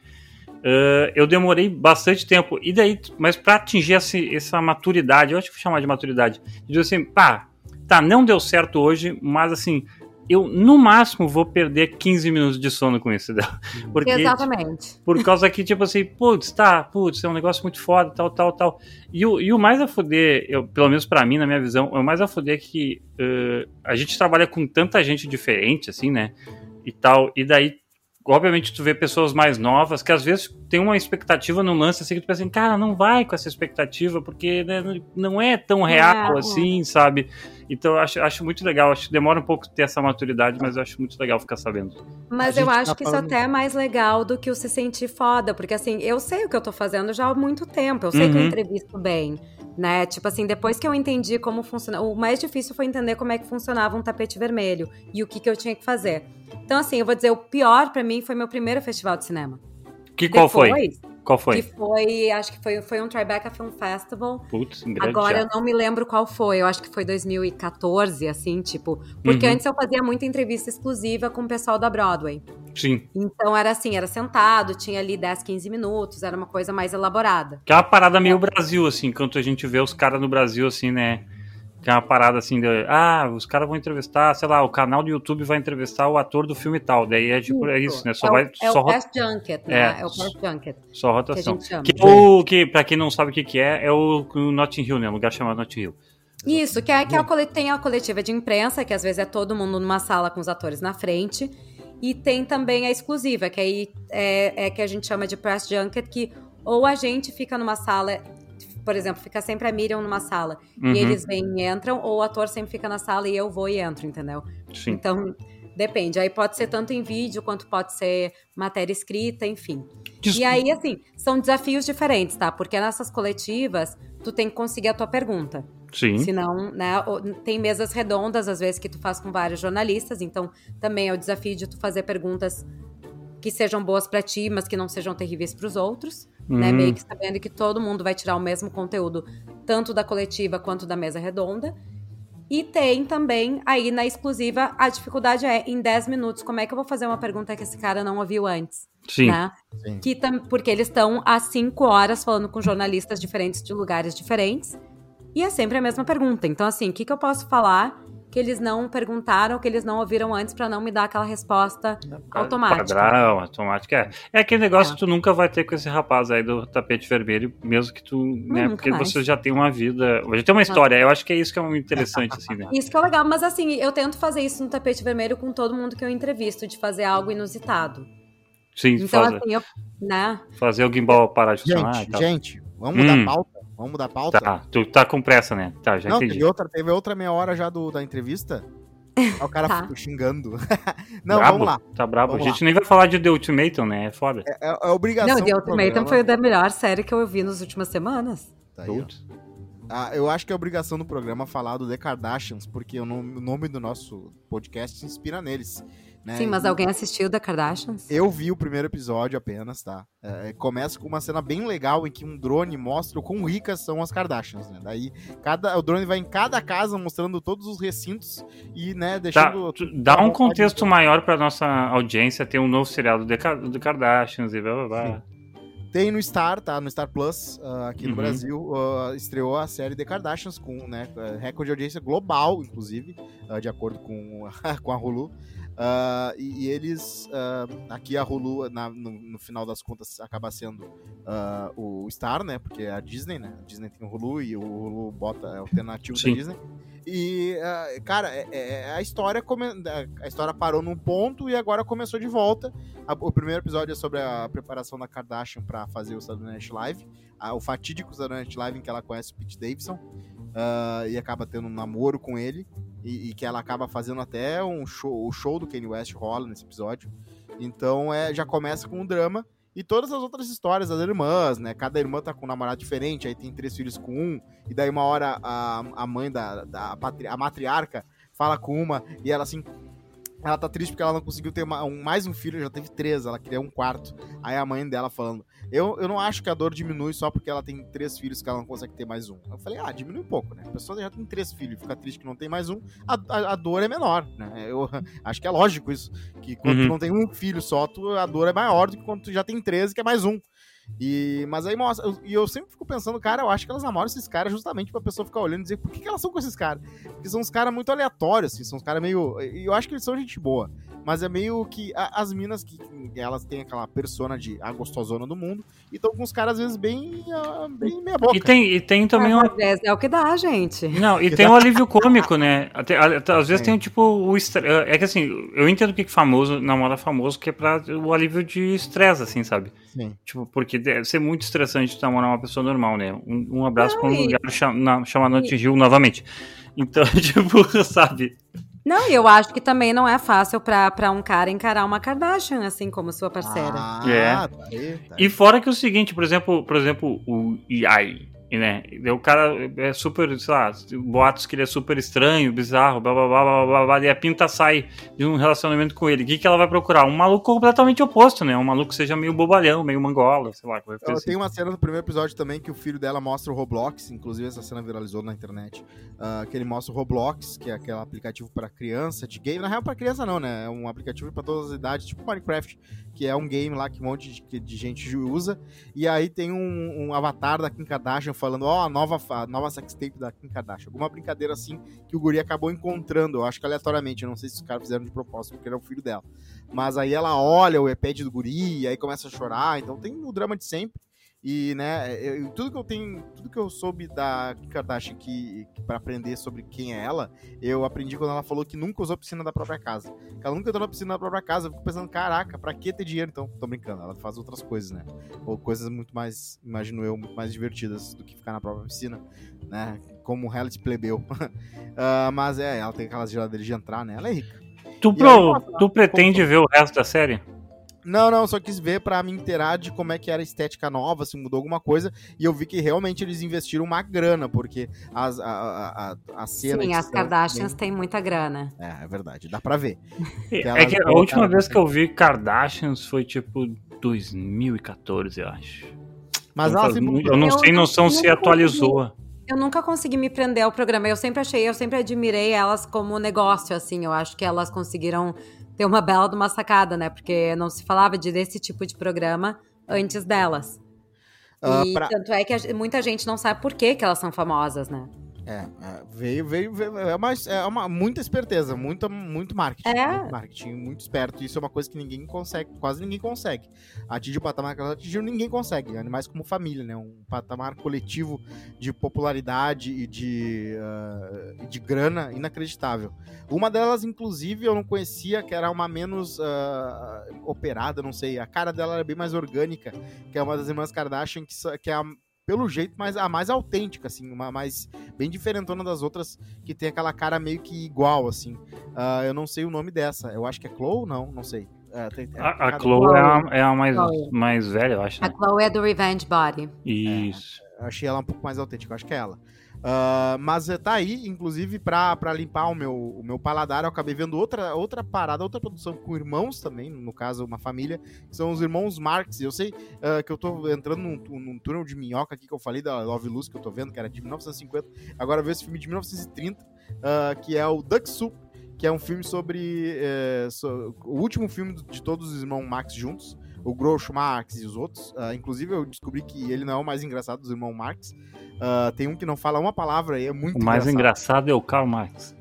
eh, eu demorei bastante tempo. E daí, mas pra atingir esse, essa maturidade, eu acho que vou chamar de maturidade, de dizer assim, pá, tá, não deu certo hoje, mas assim, eu no máximo vou perder 15 minutos de sono com isso. entendeu? Porque, exatamente. por causa que, tipo assim, putz, tá, putz, é um negócio muito foda, tal, tal, tal. E o, e o mais a foder, eu, pelo menos pra mim, na minha visão, o mais a foder é que eh, a gente trabalha com tanta gente diferente, assim, né? E tal, e daí, obviamente, tu vê pessoas mais novas que às vezes tem uma expectativa no lance, assim, que tu pensa assim, cara, não vai com essa expectativa, porque né, não é tão real é. assim, sabe? Então eu acho, acho muito legal, acho que demora um pouco ter essa maturidade, mas eu acho muito legal ficar sabendo. Mas eu acho tá que isso até é mais legal do que o se sentir foda, porque assim, eu sei o que eu tô fazendo já há muito tempo, eu sei que eu Uhum. entrevisto bem, né? Tipo assim, depois que eu entendi como funciona, o mais difícil foi entender como é que funcionava um tapete vermelho e o que que eu tinha que fazer. Então assim, eu vou dizer, o pior pra mim foi meu primeiro festival de cinema. Que qual foi? Qual foi? Que foi, acho que foi, foi um Tribeca Film Festival. Putz, grande Agora eu teatro. não me lembro qual foi, eu acho que foi 2014, assim, tipo. Porque Uhum. antes eu fazia muita entrevista exclusiva com o pessoal da Broadway. Sim. Então era assim, era sentado, tinha ali 10, 15 minutos, era uma coisa mais elaborada. Que é uma parada meio Brasil, assim, enquanto a gente vê os caras no Brasil, assim, né? Que é uma parada assim de, ah, os caras vão entrevistar, sei lá, o canal do YouTube vai entrevistar o ator do filme tal. Daí é tipo, é isso, né? Só é vai. o, é só o Press Junket, né? É. É, o Press Junket. Só rotação. Que. Que, é o, que, pra quem não sabe o que, que é, é o, o Notting Hill, né? Um lugar chamado Notting Hill. Isso, que, é, que é a cole- tem a coletiva de imprensa, que às vezes é todo mundo numa sala com os atores na frente. E tem também a exclusiva, que aí é, é que a gente chama de press junket, que ou a gente fica numa sala, por exemplo, fica sempre a Miriam numa sala, Uhum, e eles vêm e entram, ou o ator sempre fica na sala e eu vou e entro, entendeu? Sim. Então, depende. Aí pode ser tanto em vídeo, quanto pode ser matéria escrita, enfim. Des- E aí, assim, são desafios diferentes, tá? Porque nessas coletivas, tu tem que conseguir a tua pergunta. Sim. Senão, né, tem mesas redondas, às vezes, que tu faz com vários jornalistas, então também é o desafio de tu fazer perguntas que sejam boas pra ti, mas que não sejam terríveis pros outros, né? Hum. Meio que sabendo que todo mundo vai tirar o mesmo conteúdo, tanto da coletiva quanto da mesa redonda. E tem também, aí na exclusiva, a dificuldade é, em 10 minutos, como é que eu vou fazer uma pergunta que esse cara não ouviu antes? Sim. né? Sim. Que tam, porque eles estão há cinco horas falando com jornalistas diferentes de lugares diferentes. E é sempre a mesma pergunta. Então, assim, o que, que eu posso falar que eles não perguntaram, que eles não ouviram antes pra não me dar aquela resposta automática? Padrão, automática. É, é aquele negócio É. que tu nunca vai ter com esse rapaz aí do tapete vermelho, mesmo que tu, né? nunca Porque mais. você já tem uma vida, já tem uma história. Eu acho que é isso que é muito interessante, assim, né? Isso que é legal, mas assim, eu tento fazer isso no tapete vermelho com todo mundo que eu entrevisto, de fazer algo inusitado. Sim, Então, fazer, assim, eu, né? fazer o gimbal parar de funcionar e Gente, tal. gente, vamos mudar Hum. a pauta? Vamos mudar a pauta? Tá, tu tá com pressa, né? Tá, já Não, entendi. teve outra, teve outra meia hora já do, da entrevista. Aí o cara Tá. ficou xingando. Não, brabo? vamos lá. Tá brabo. Vamos a gente nem vai falar de The Ultimatum, né? É foda. É, é obrigação. Não, The Ultimatum foi a da melhor série que eu vi nas últimas semanas. Tá aí. Ah, eu acho que é obrigação do programa falar do The Kardashians, porque o nome, o nome do nosso podcast se inspira neles. Né? Sim, mas E alguém assistiu The Kardashians? Eu vi o primeiro episódio apenas, tá? É, começa com uma cena bem legal em que um drone mostra o quão ricas são as Kardashians, né? Daí cada, o drone vai em cada casa mostrando todos os recintos e, né, deixando. dá à um contexto maior pra nossa audiência ter um novo seriado do Ka- do Kardashians e blá blá blá. Tem no Star, tá? No Star Plus, ah, aqui no Uhum. Brasil, ah, estreou a série The Kardashians com né, eh, recorde de audiência global, inclusive, ah, de acordo com, com a Hulu. Ah, e, e eles, ah, aqui a Hulu, na- no, no final das contas, acaba sendo ah, o Star, né? Porque é a Disney, né? A Disney tem o Hulu e o Hulu bota é alternativo Sim. da Disney. E, cara, é, é- a história come- a história parou num ponto e agora começou de volta. A- o primeiro episódio é sobre a preparação da Kardashian pra fazer o Saturday Night Live. a- o fatídico Saturday Night Live em que ela conhece o Pete Davidson e acaba tendo um namoro com ele. E, e que ela acaba fazendo até um show, o show do Kanye West rola nesse episódio. Então é, já começa com um drama. E todas as outras histórias das irmãs, né? Cada irmã tá com um namorado diferente, aí tem três filhos com um, e daí uma hora a, a mãe da, da a matriarca fala com uma, e ela assim. Ela tá triste porque ela não conseguiu ter uma- um- mais um filho, já teve três, ela queria um quarto. Aí a mãe dela falando: eu, eu não acho que a dor diminui só porque ela tem três filhos que ela não consegue ter mais um. Eu falei: Ah, diminui um pouco, né? A pessoa já tem três filhos e fica triste que não tem mais um, a, a, a dor é menor, né? Eu acho que é lógico isso. Que quando Uhum. tu não tem um filho só, tu, a dor é maior do que quando tu já tem 13, que é mais um. E, mas aí mostra, eu- e eu sempre fico pensando, cara, eu acho que elas namoram esses caras justamente pra pessoa ficar olhando e dizer por que, que elas são com esses caras. Porque são uns caras muito aleatórios, assim, são uns caras meio. E eu acho que eles são gente boa. Mas é meio que a- as minas que, que elas têm aquela persona de a gostosona do mundo e estão com os caras, às vezes, bem, ah, bem meia boca. E tem, e tem também uma. Às vezes é o que dá, gente. Não, e tem um alívio cômico, né? Até, a- às vezes É. tem tipo o estre... É que assim, eu entendo que famoso, namora famoso, que é pra o alívio de estresse, assim, sabe? Sim. Tipo, porque deve ser muito estressante tu namorar uma pessoa normal, né? Um, um abraço Não, pra um e- lugar cha- na- chamado Antigil novamente. Então, tipo, sabe? Não, e eu acho que também não é fácil pra, pra um cara encarar uma Kardashian, assim como sua parceira. Ah, É. tá aí, tá aí. E fora que é o seguinte, por exemplo, por exemplo, o EI, né? O cara é super, sei lá, boatos que ele é super estranho, bizarro, blá blá blá blá blá, blá e a pinta sai de um relacionamento com ele. O que, que ela vai procurar? Um maluco completamente oposto, né? Um maluco que seja meio bobalhão, meio mangola, sei lá, coisa assim. tenho uma cena no primeiro episódio também que o filho dela mostra o Roblox, inclusive essa cena viralizou na internet. ah, que ele mostra o Roblox, que é aquele aplicativo para criança de game. Na real, para criança não, né? É um aplicativo para todas as idades, tipo Minecraft, que é um game lá que um monte de, de gente usa. E aí tem um, um avatar da Kim Kardashian falando, ó, a nova, nova sextape da Kim Kardashian. Alguma brincadeira assim que o guri acabou encontrando, eu acho que aleatoriamente, eu não sei se os caras fizeram de propósito, porque era o filho dela. Mas aí ela olha o iPad do guri, aí começa a chorar, então tem o drama de sempre. E, né, eu, tudo que eu tenho, tudo que eu soube da Kardashian que, que para aprender sobre quem é ela, eu aprendi quando ela falou que nunca usou piscina da própria casa. Que ela nunca entrou na piscina da própria casa. Eu fico pensando, caraca, pra que ter dinheiro então? Tô brincando, ela faz outras coisas, né? Ou coisas muito mais, imagino eu, muito mais divertidas do que ficar na própria piscina, né? Como reality plebeu. uh, mas é, ela tem aquelas geladeiras de entrar, né? Ela é rica. Tu, pro, aí, tu pretende ver o resto da série? Não, não, só quis ver para me inteirar de como é que era a estética nova, se mudou alguma coisa, e eu vi que realmente eles investiram uma grana, porque as, a, a, a cena... Sim, as Kardashians têm muita grana. É, é verdade, dá pra ver. é que a última vez que eu vi Kardashians foi tipo 2014, eu acho. Mas então, assim, eu não sei noção se atualizou. Eu nunca consegui me prender ao programa. Eu sempre achei, eu sempre admirei elas como negócio, assim. Eu acho que elas conseguiram ter uma bela de uma sacada, né? Porque não se falava de, desse tipo de programa antes delas. Uh, e pra... tanto é que a, muita gente não sabe por que, que elas são famosas, né? É, é, veio, veio, veio, é, uma, é uma muita esperteza, muita, muito marketing. É. Muito marketing, muito esperto. Isso é uma coisa que ninguém consegue, quase ninguém consegue. Atingir o patamar que ela atingiu, ninguém consegue. Animais como família, né? Um patamar coletivo de popularidade e de, uh, de grana inacreditável. Uma delas, inclusive, eu não conhecia, que era uma menos uh, operada, não sei. A cara dela era bem mais orgânica, que é uma das irmãs Kardashian, que, que é a pelo jeito, mais, a mais autêntica, assim, uma mais bem diferentona das outras, que tem aquela cara meio que igual, assim. Uh, eu não sei o nome dessa. Eu acho que é Chloe, não, não sei. É, tem, é, a, a Chloe é a, é a mais, mais velha, eu acho. Né? A Chloe é do Revenge Body. Isso. É, eu achei ela um pouco mais autêntica, eu acho que é ela. Uh, mas eh, tá aí, inclusive, pra, pra limpar o meu, o meu paladar, eu acabei vendo outra, outra parada, outra produção com irmãos também, no caso, uma família, que são os irmãos Marx. Eu sei uh, que eu tô entrando num, num, túnel de minhoca aqui que eu falei da Love Luz, que eu tô vendo, que era de 1950. Agora eu vejo esse filme de 1930, uh, ah, que é o Duck Soup, que é um filme sobre. Eh, so, o último filme de todos os irmãos Marx juntos o Groucho Marx e os outros. Uh, inclusive, eu descobri que ele não é o mais engraçado dos irmãos Marx. Uh, tem um que não fala uma palavra e é muito O mais engraçado, engraçado é o Karl Marx.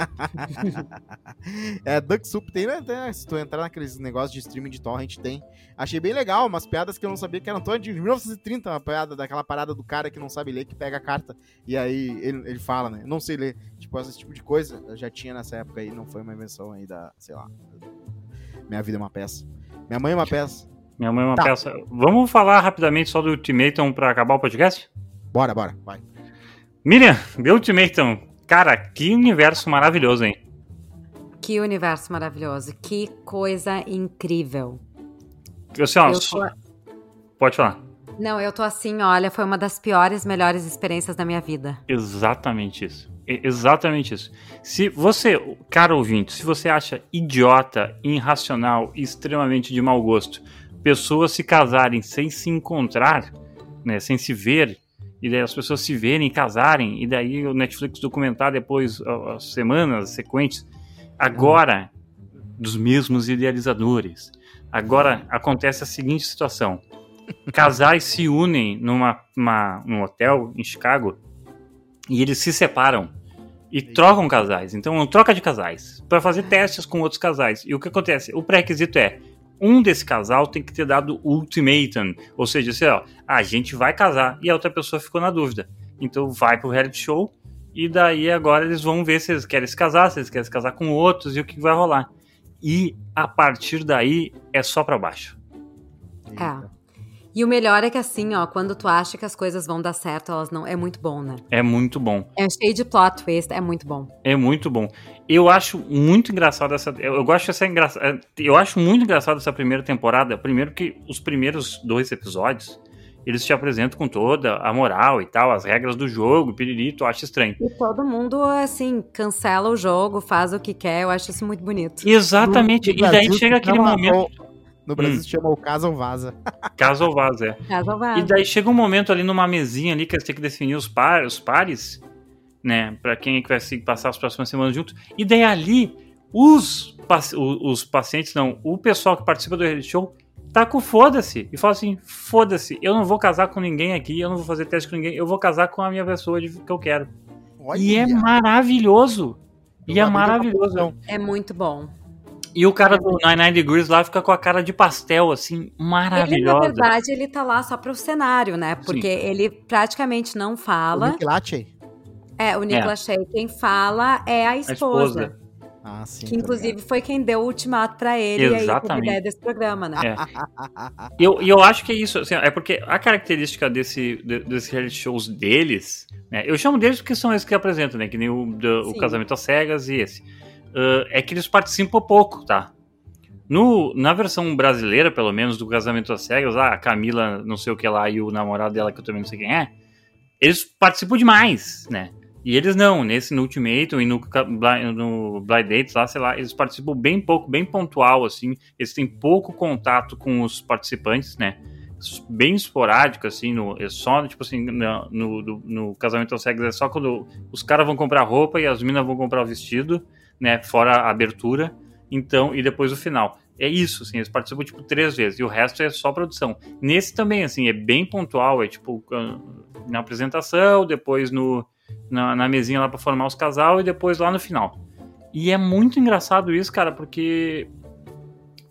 é, Duck Soup tem, né? Se tu entrar naqueles negócios de streaming de torrent, tem. Achei bem legal, umas piadas que eu não sabia que eram todas de 1930, uma piada daquela parada do cara que não sabe ler, que pega a carta e aí ele, ele fala, né? Não sei ler. Tipo, esse tipo de coisa já tinha nessa época aí, não foi uma invenção aí da, sei lá. Minha vida é uma peça. Minha mãe é uma peça. Minha mãe é uma tá. peça. Vamos falar rapidamente só do Ultimatum pra acabar o podcast? Bora, bora, vai. Miriam, The Ultimatum. Cara, que universo maravilhoso, hein? Que universo maravilhoso. Que coisa incrível. Assim, ó, tô... Pode falar. Não, eu tô assim, olha, foi uma das piores, melhores experiências da minha vida. Exatamente isso. Exatamente isso. Se você, cara ouvinte, se você acha idiota, irracional e extremamente de mau gosto pessoas se casarem sem se encontrar, né, sem se ver, e daí as pessoas se verem casarem, e daí o Netflix documentar depois as semanas sequentes, agora, dos mesmos idealizadores, agora acontece a seguinte situação. Casais se unem numa, uma, num hotel em Chicago e eles se separam e trocam casais. Então, troca de casais para fazer testes com outros casais. E o que acontece? O pré-requisito é um desse casal tem que ter dado ultimatum, ou seja, assim, ó, a gente vai casar e a outra pessoa ficou na dúvida. Então vai pro reality show e daí agora eles vão ver se eles querem se casar, se eles querem se casar com outros e o que vai rolar. E a partir daí é só para baixo. É. E o melhor é que assim, ó, quando tu acha que as coisas vão dar certo, elas não. É muito bom, né? É muito bom. É cheio de plot twist, é muito bom. É muito bom. Eu acho muito engraçado essa. Eu, eu gosto dessa engraçada. É, eu acho muito engraçado essa primeira temporada. Primeiro que os primeiros dois episódios. Eles te apresentam com toda a moral e tal, as regras do jogo, piririto, eu acho estranho. E todo mundo, assim, cancela o jogo, faz o que quer, eu acho isso muito bonito. Exatamente, no, no e daí chega aquele momento... No Brasil hum. se chama o Casa ou Vaza. Casa ou Vaza, é. Casa ou Vaza. E daí chega um momento ali numa mesinha ali que eles têm que definir os, par, os pares, né? Pra quem é que vai passar as próximas semanas juntos. E daí ali, os, os pacientes, não, o pessoal que participa do reality show tá com foda-se. E fala assim: foda-se, eu não vou casar com ninguém aqui, eu não vou fazer teste com ninguém, eu vou casar com a minha pessoa de, que eu quero. Olha, E é maravilhoso. E é maravilhoso. É muito bom. E o cara do 99 Degrees lá fica com a cara de pastel, assim, Ele, na maravilhosa. verdade, ele tá lá só pro cenário, né? Porque ele praticamente não O fala. Nick Lachey? É, o Nicolas Shea, quem fala é a A esposa. esposa. Ah, sim. Que inclusive foi quem deu o ultimato pra ele e aí a Exatamente. ideia desse programa, né? É. E eu, e eu acho que é isso, assim, é porque a característica desse, de- desses reality shows deles, né, eu chamo deles porque são esses que apresentam, né, que nem o, do- o Sim. Casamento às Cegas e esse, Ah, é que eles participam pouco, tá? No, na versão brasileira, pelo menos, do Casamento às Cegas, ah, a Camila, não sei o que lá, e o namorado dela, que eu também não sei quem é, eles participam demais, né? E eles não, nesse no Ultimatum e no, no Blind Dates lá, sei lá, eles participam bem pouco, bem pontual, assim. Eles têm pouco contato com os participantes, né? Bem esporádico, assim, no, é só, tipo assim, no, no, no Casamento aos Cegas, é só quando os caras vão comprar roupa e as minas vão comprar o vestido, né? Fora a abertura, então, e depois o final. É isso, assim, eles participam, tipo, três vezes, e o resto é só produção. Nesse também, assim, é bem pontual, é tipo, na apresentação, depois no, na, na mesinha lá pra formar os casal e depois lá no final. E é muito engraçado isso, cara, porque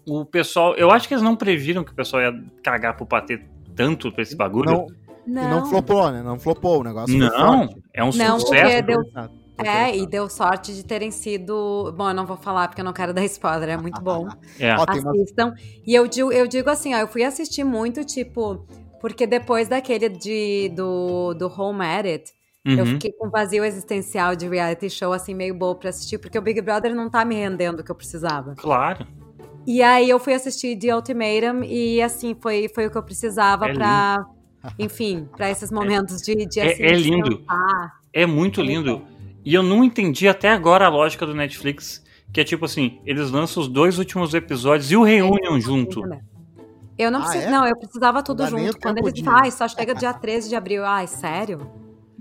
o pessoal. Eu acho que eles não previram que o pessoal ia cagar pro patê tanto pra esse bagulho. Não, e não flopou, né? Não flopou o negócio. Não, é um Não, sucesso. porque deu- É, e deu sorte de terem sido. Bom, eu não vou falar porque eu não quero dar spoiler, é muito bom. É. Assistam. E eu digo, eu digo assim, ó, eu fui assistir muito, tipo, porque depois daquele de, do, do Home Edit, eu Uhum. fiquei com um vazio existencial de reality show, assim, meio bobo pra assistir, porque o Big Brother não tá me rendendo o que eu precisava. Claro. E aí eu fui assistir The Ultimatum e, assim, foi, foi o que eu precisava É pra. Enfim, pra esses momentos de, de É- assim, é lindo. descansar. É muito lindo. E eu não entendi até agora a lógica do Netflix, que é tipo assim, eles lançam os dois últimos episódios e o reúnem junto. Eu não Ah, preciso. é? Não, eu precisava tudo junto. Quando eles de- dizem, só chega dia 13 de abril. Ai, sério?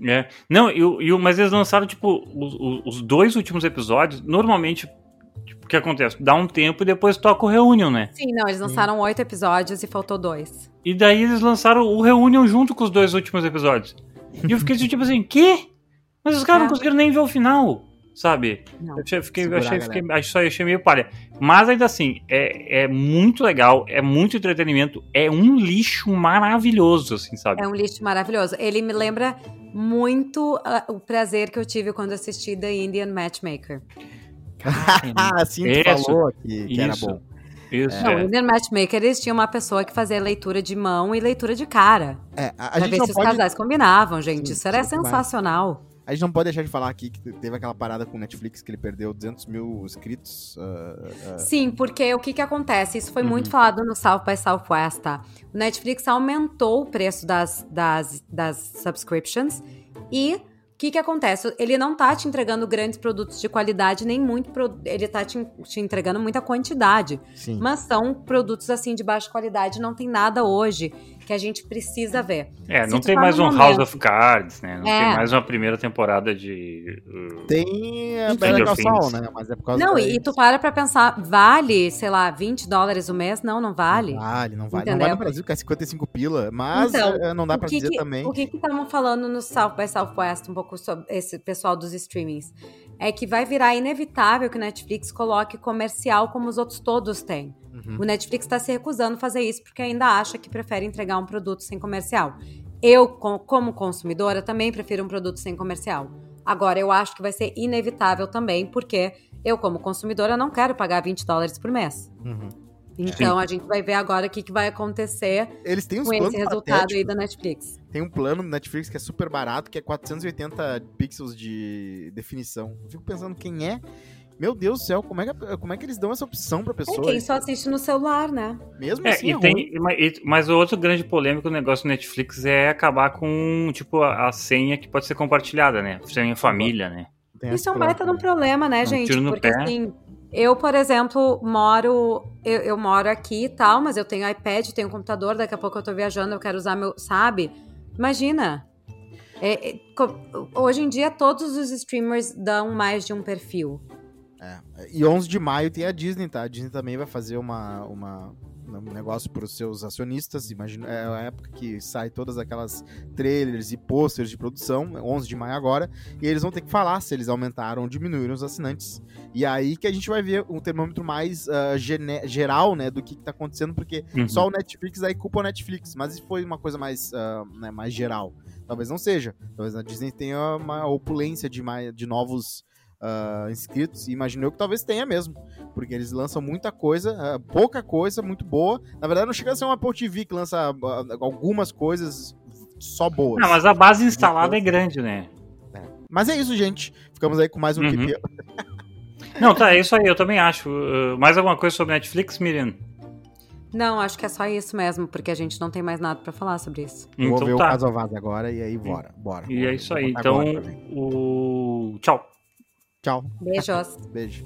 É. Não, e, o- e o- mas eles lançaram, tipo, os, os- dois últimos episódios. Normalmente, tipo, o que acontece? Dá um tempo e depois toca o Reunion, né? Sim, não, eles lançaram oito episódios e faltou dois. E daí eles lançaram o Reunion junto com os dois últimos episódios. E eu fiquei assim, tipo assim, quê? Mas os caras É. não conseguiram nem ver o final, sabe? Não. Eu achei, fiquei, eu achei, fiquei, acho só achei meio palha. Mas ainda assim, é, é muito legal, é muito entretenimento, é um lixo maravilhoso, assim, sabe? É um lixo maravilhoso. Ele me lembra muito ah, o prazer que eu tive quando assisti The Indian Matchmaker. Ah, sim, tu Isso. falou que, que era Isso. bom. Isso, Não, o é. Indian Matchmaker, eles tinham uma pessoa que fazia leitura de mão e leitura de cara. É, a, a pra gente ver não se os pode, casais combinavam, gente. Sim, Isso era sim, demais. A gente não pode deixar de falar aqui que teve aquela parada com o Netflix que ele perdeu 200 mil inscritos. ah, ah, Sim, porque o que que acontece? Isso foi Uhum. muito falado no South by Southwest, tá? O Netflix aumentou o preço das, das, das subscriptions e o que que acontece? Ele não tá te entregando grandes produtos de qualidade, nem muito... pro- Ele tá te, te entregando muita quantidade. sim. Mas são produtos, assim, de baixa qualidade. Não tem nada hoje que a gente precisa ver. É, não tem mais um momento- House of Cards, né? Não É. tem mais uma primeira temporada de. uh, Tem a. Better Call Saul, né? Mas é por causa Não, e, e tu para pra pensar, vale, sei lá, 20 dólares o mês? Não, não vale. Não vale, não vale. Não Entendeu? vale no Brasil, que é 55 pila, mas Então, eh, não dá O pra que dizer que- também. O que que estavam falando no South by Southwest, um pouco sobre esse pessoal dos streamings? É que vai virar inevitável que o Netflix coloque comercial como os outros todos têm. Uhum. O Netflix está se recusando a fazer isso porque ainda acha que prefere entregar um produto sem comercial. Eu, co- como consumidora, também prefiro um produto sem comercial. Agora, eu acho que vai ser inevitável também, porque eu, como consumidora, não quero pagar 20 dólares por mês. Uhum. Então, a gente vai ver agora o que, que vai acontecer Eles têm com esse resultado aí patéticos. da Netflix. Tem um plano no Netflix que é super barato, que é 480 pixels de definição. Eu fico pensando quem é. Meu Deus do céu, como é que, como é que eles dão essa opção pra É pessoa? quem só assiste no celular, né? Mesmo É, assim, e é ruim. tem, mas- e- mas o outro grande polêmico do negócio do Netflix é acabar com, tipo, a, a senha que pode ser compartilhada, né? Senha família, né? Tem Isso é um baita de um problema. né, Um gente? tiro no Porque pé. assim, eu, por exemplo, moro. Eu, eu moro aqui e tal, mas eu tenho iPad, tenho computador, daqui a pouco eu tô viajando, eu quero usar meu. Sabe? Imagina. É, é, hoje em dia, todos os streamers dão mais de um perfil. É. E 11 de maio tem a Disney, tá? A Disney também vai fazer uma, uma, um negócio para os seus acionistas. Imagina, é a época que sai todas aquelas trailers e posters de produção, 11 de maio agora, e eles vão ter que falar se eles aumentaram ou diminuíram os assinantes. E aí que a gente vai ver um termômetro mais uh, geral, né, do que, está acontecendo, porque uhum. só o Netflix aí culpa o Netflix, mas isso foi uma coisa mais, uh, né, mais geral. Talvez não seja. Talvez a Disney tenha uma opulência de, mais, de novos uh, inscritos. E imaginou que talvez tenha mesmo. Porque eles lançam muita coisa, uh, pouca coisa, muito boa. Na verdade, não chega a ser uma Apple TV que lança uh, algumas coisas só boas. Não, mas a base instalada é grande, né? É. Mas é isso, gente. Ficamos aí com mais um uhum. Não, tá, é isso aí, eu também acho. mais alguma coisa sobre Netflix, Miriam? Não, acho que é só isso mesmo, porque a gente não tem mais nada para falar sobre isso. Então, Vou ver tá. o caso Vaz agora e aí bora, bora. E bora. é isso aí. Então, o... tchau. Tchau. Beijos. Beijo.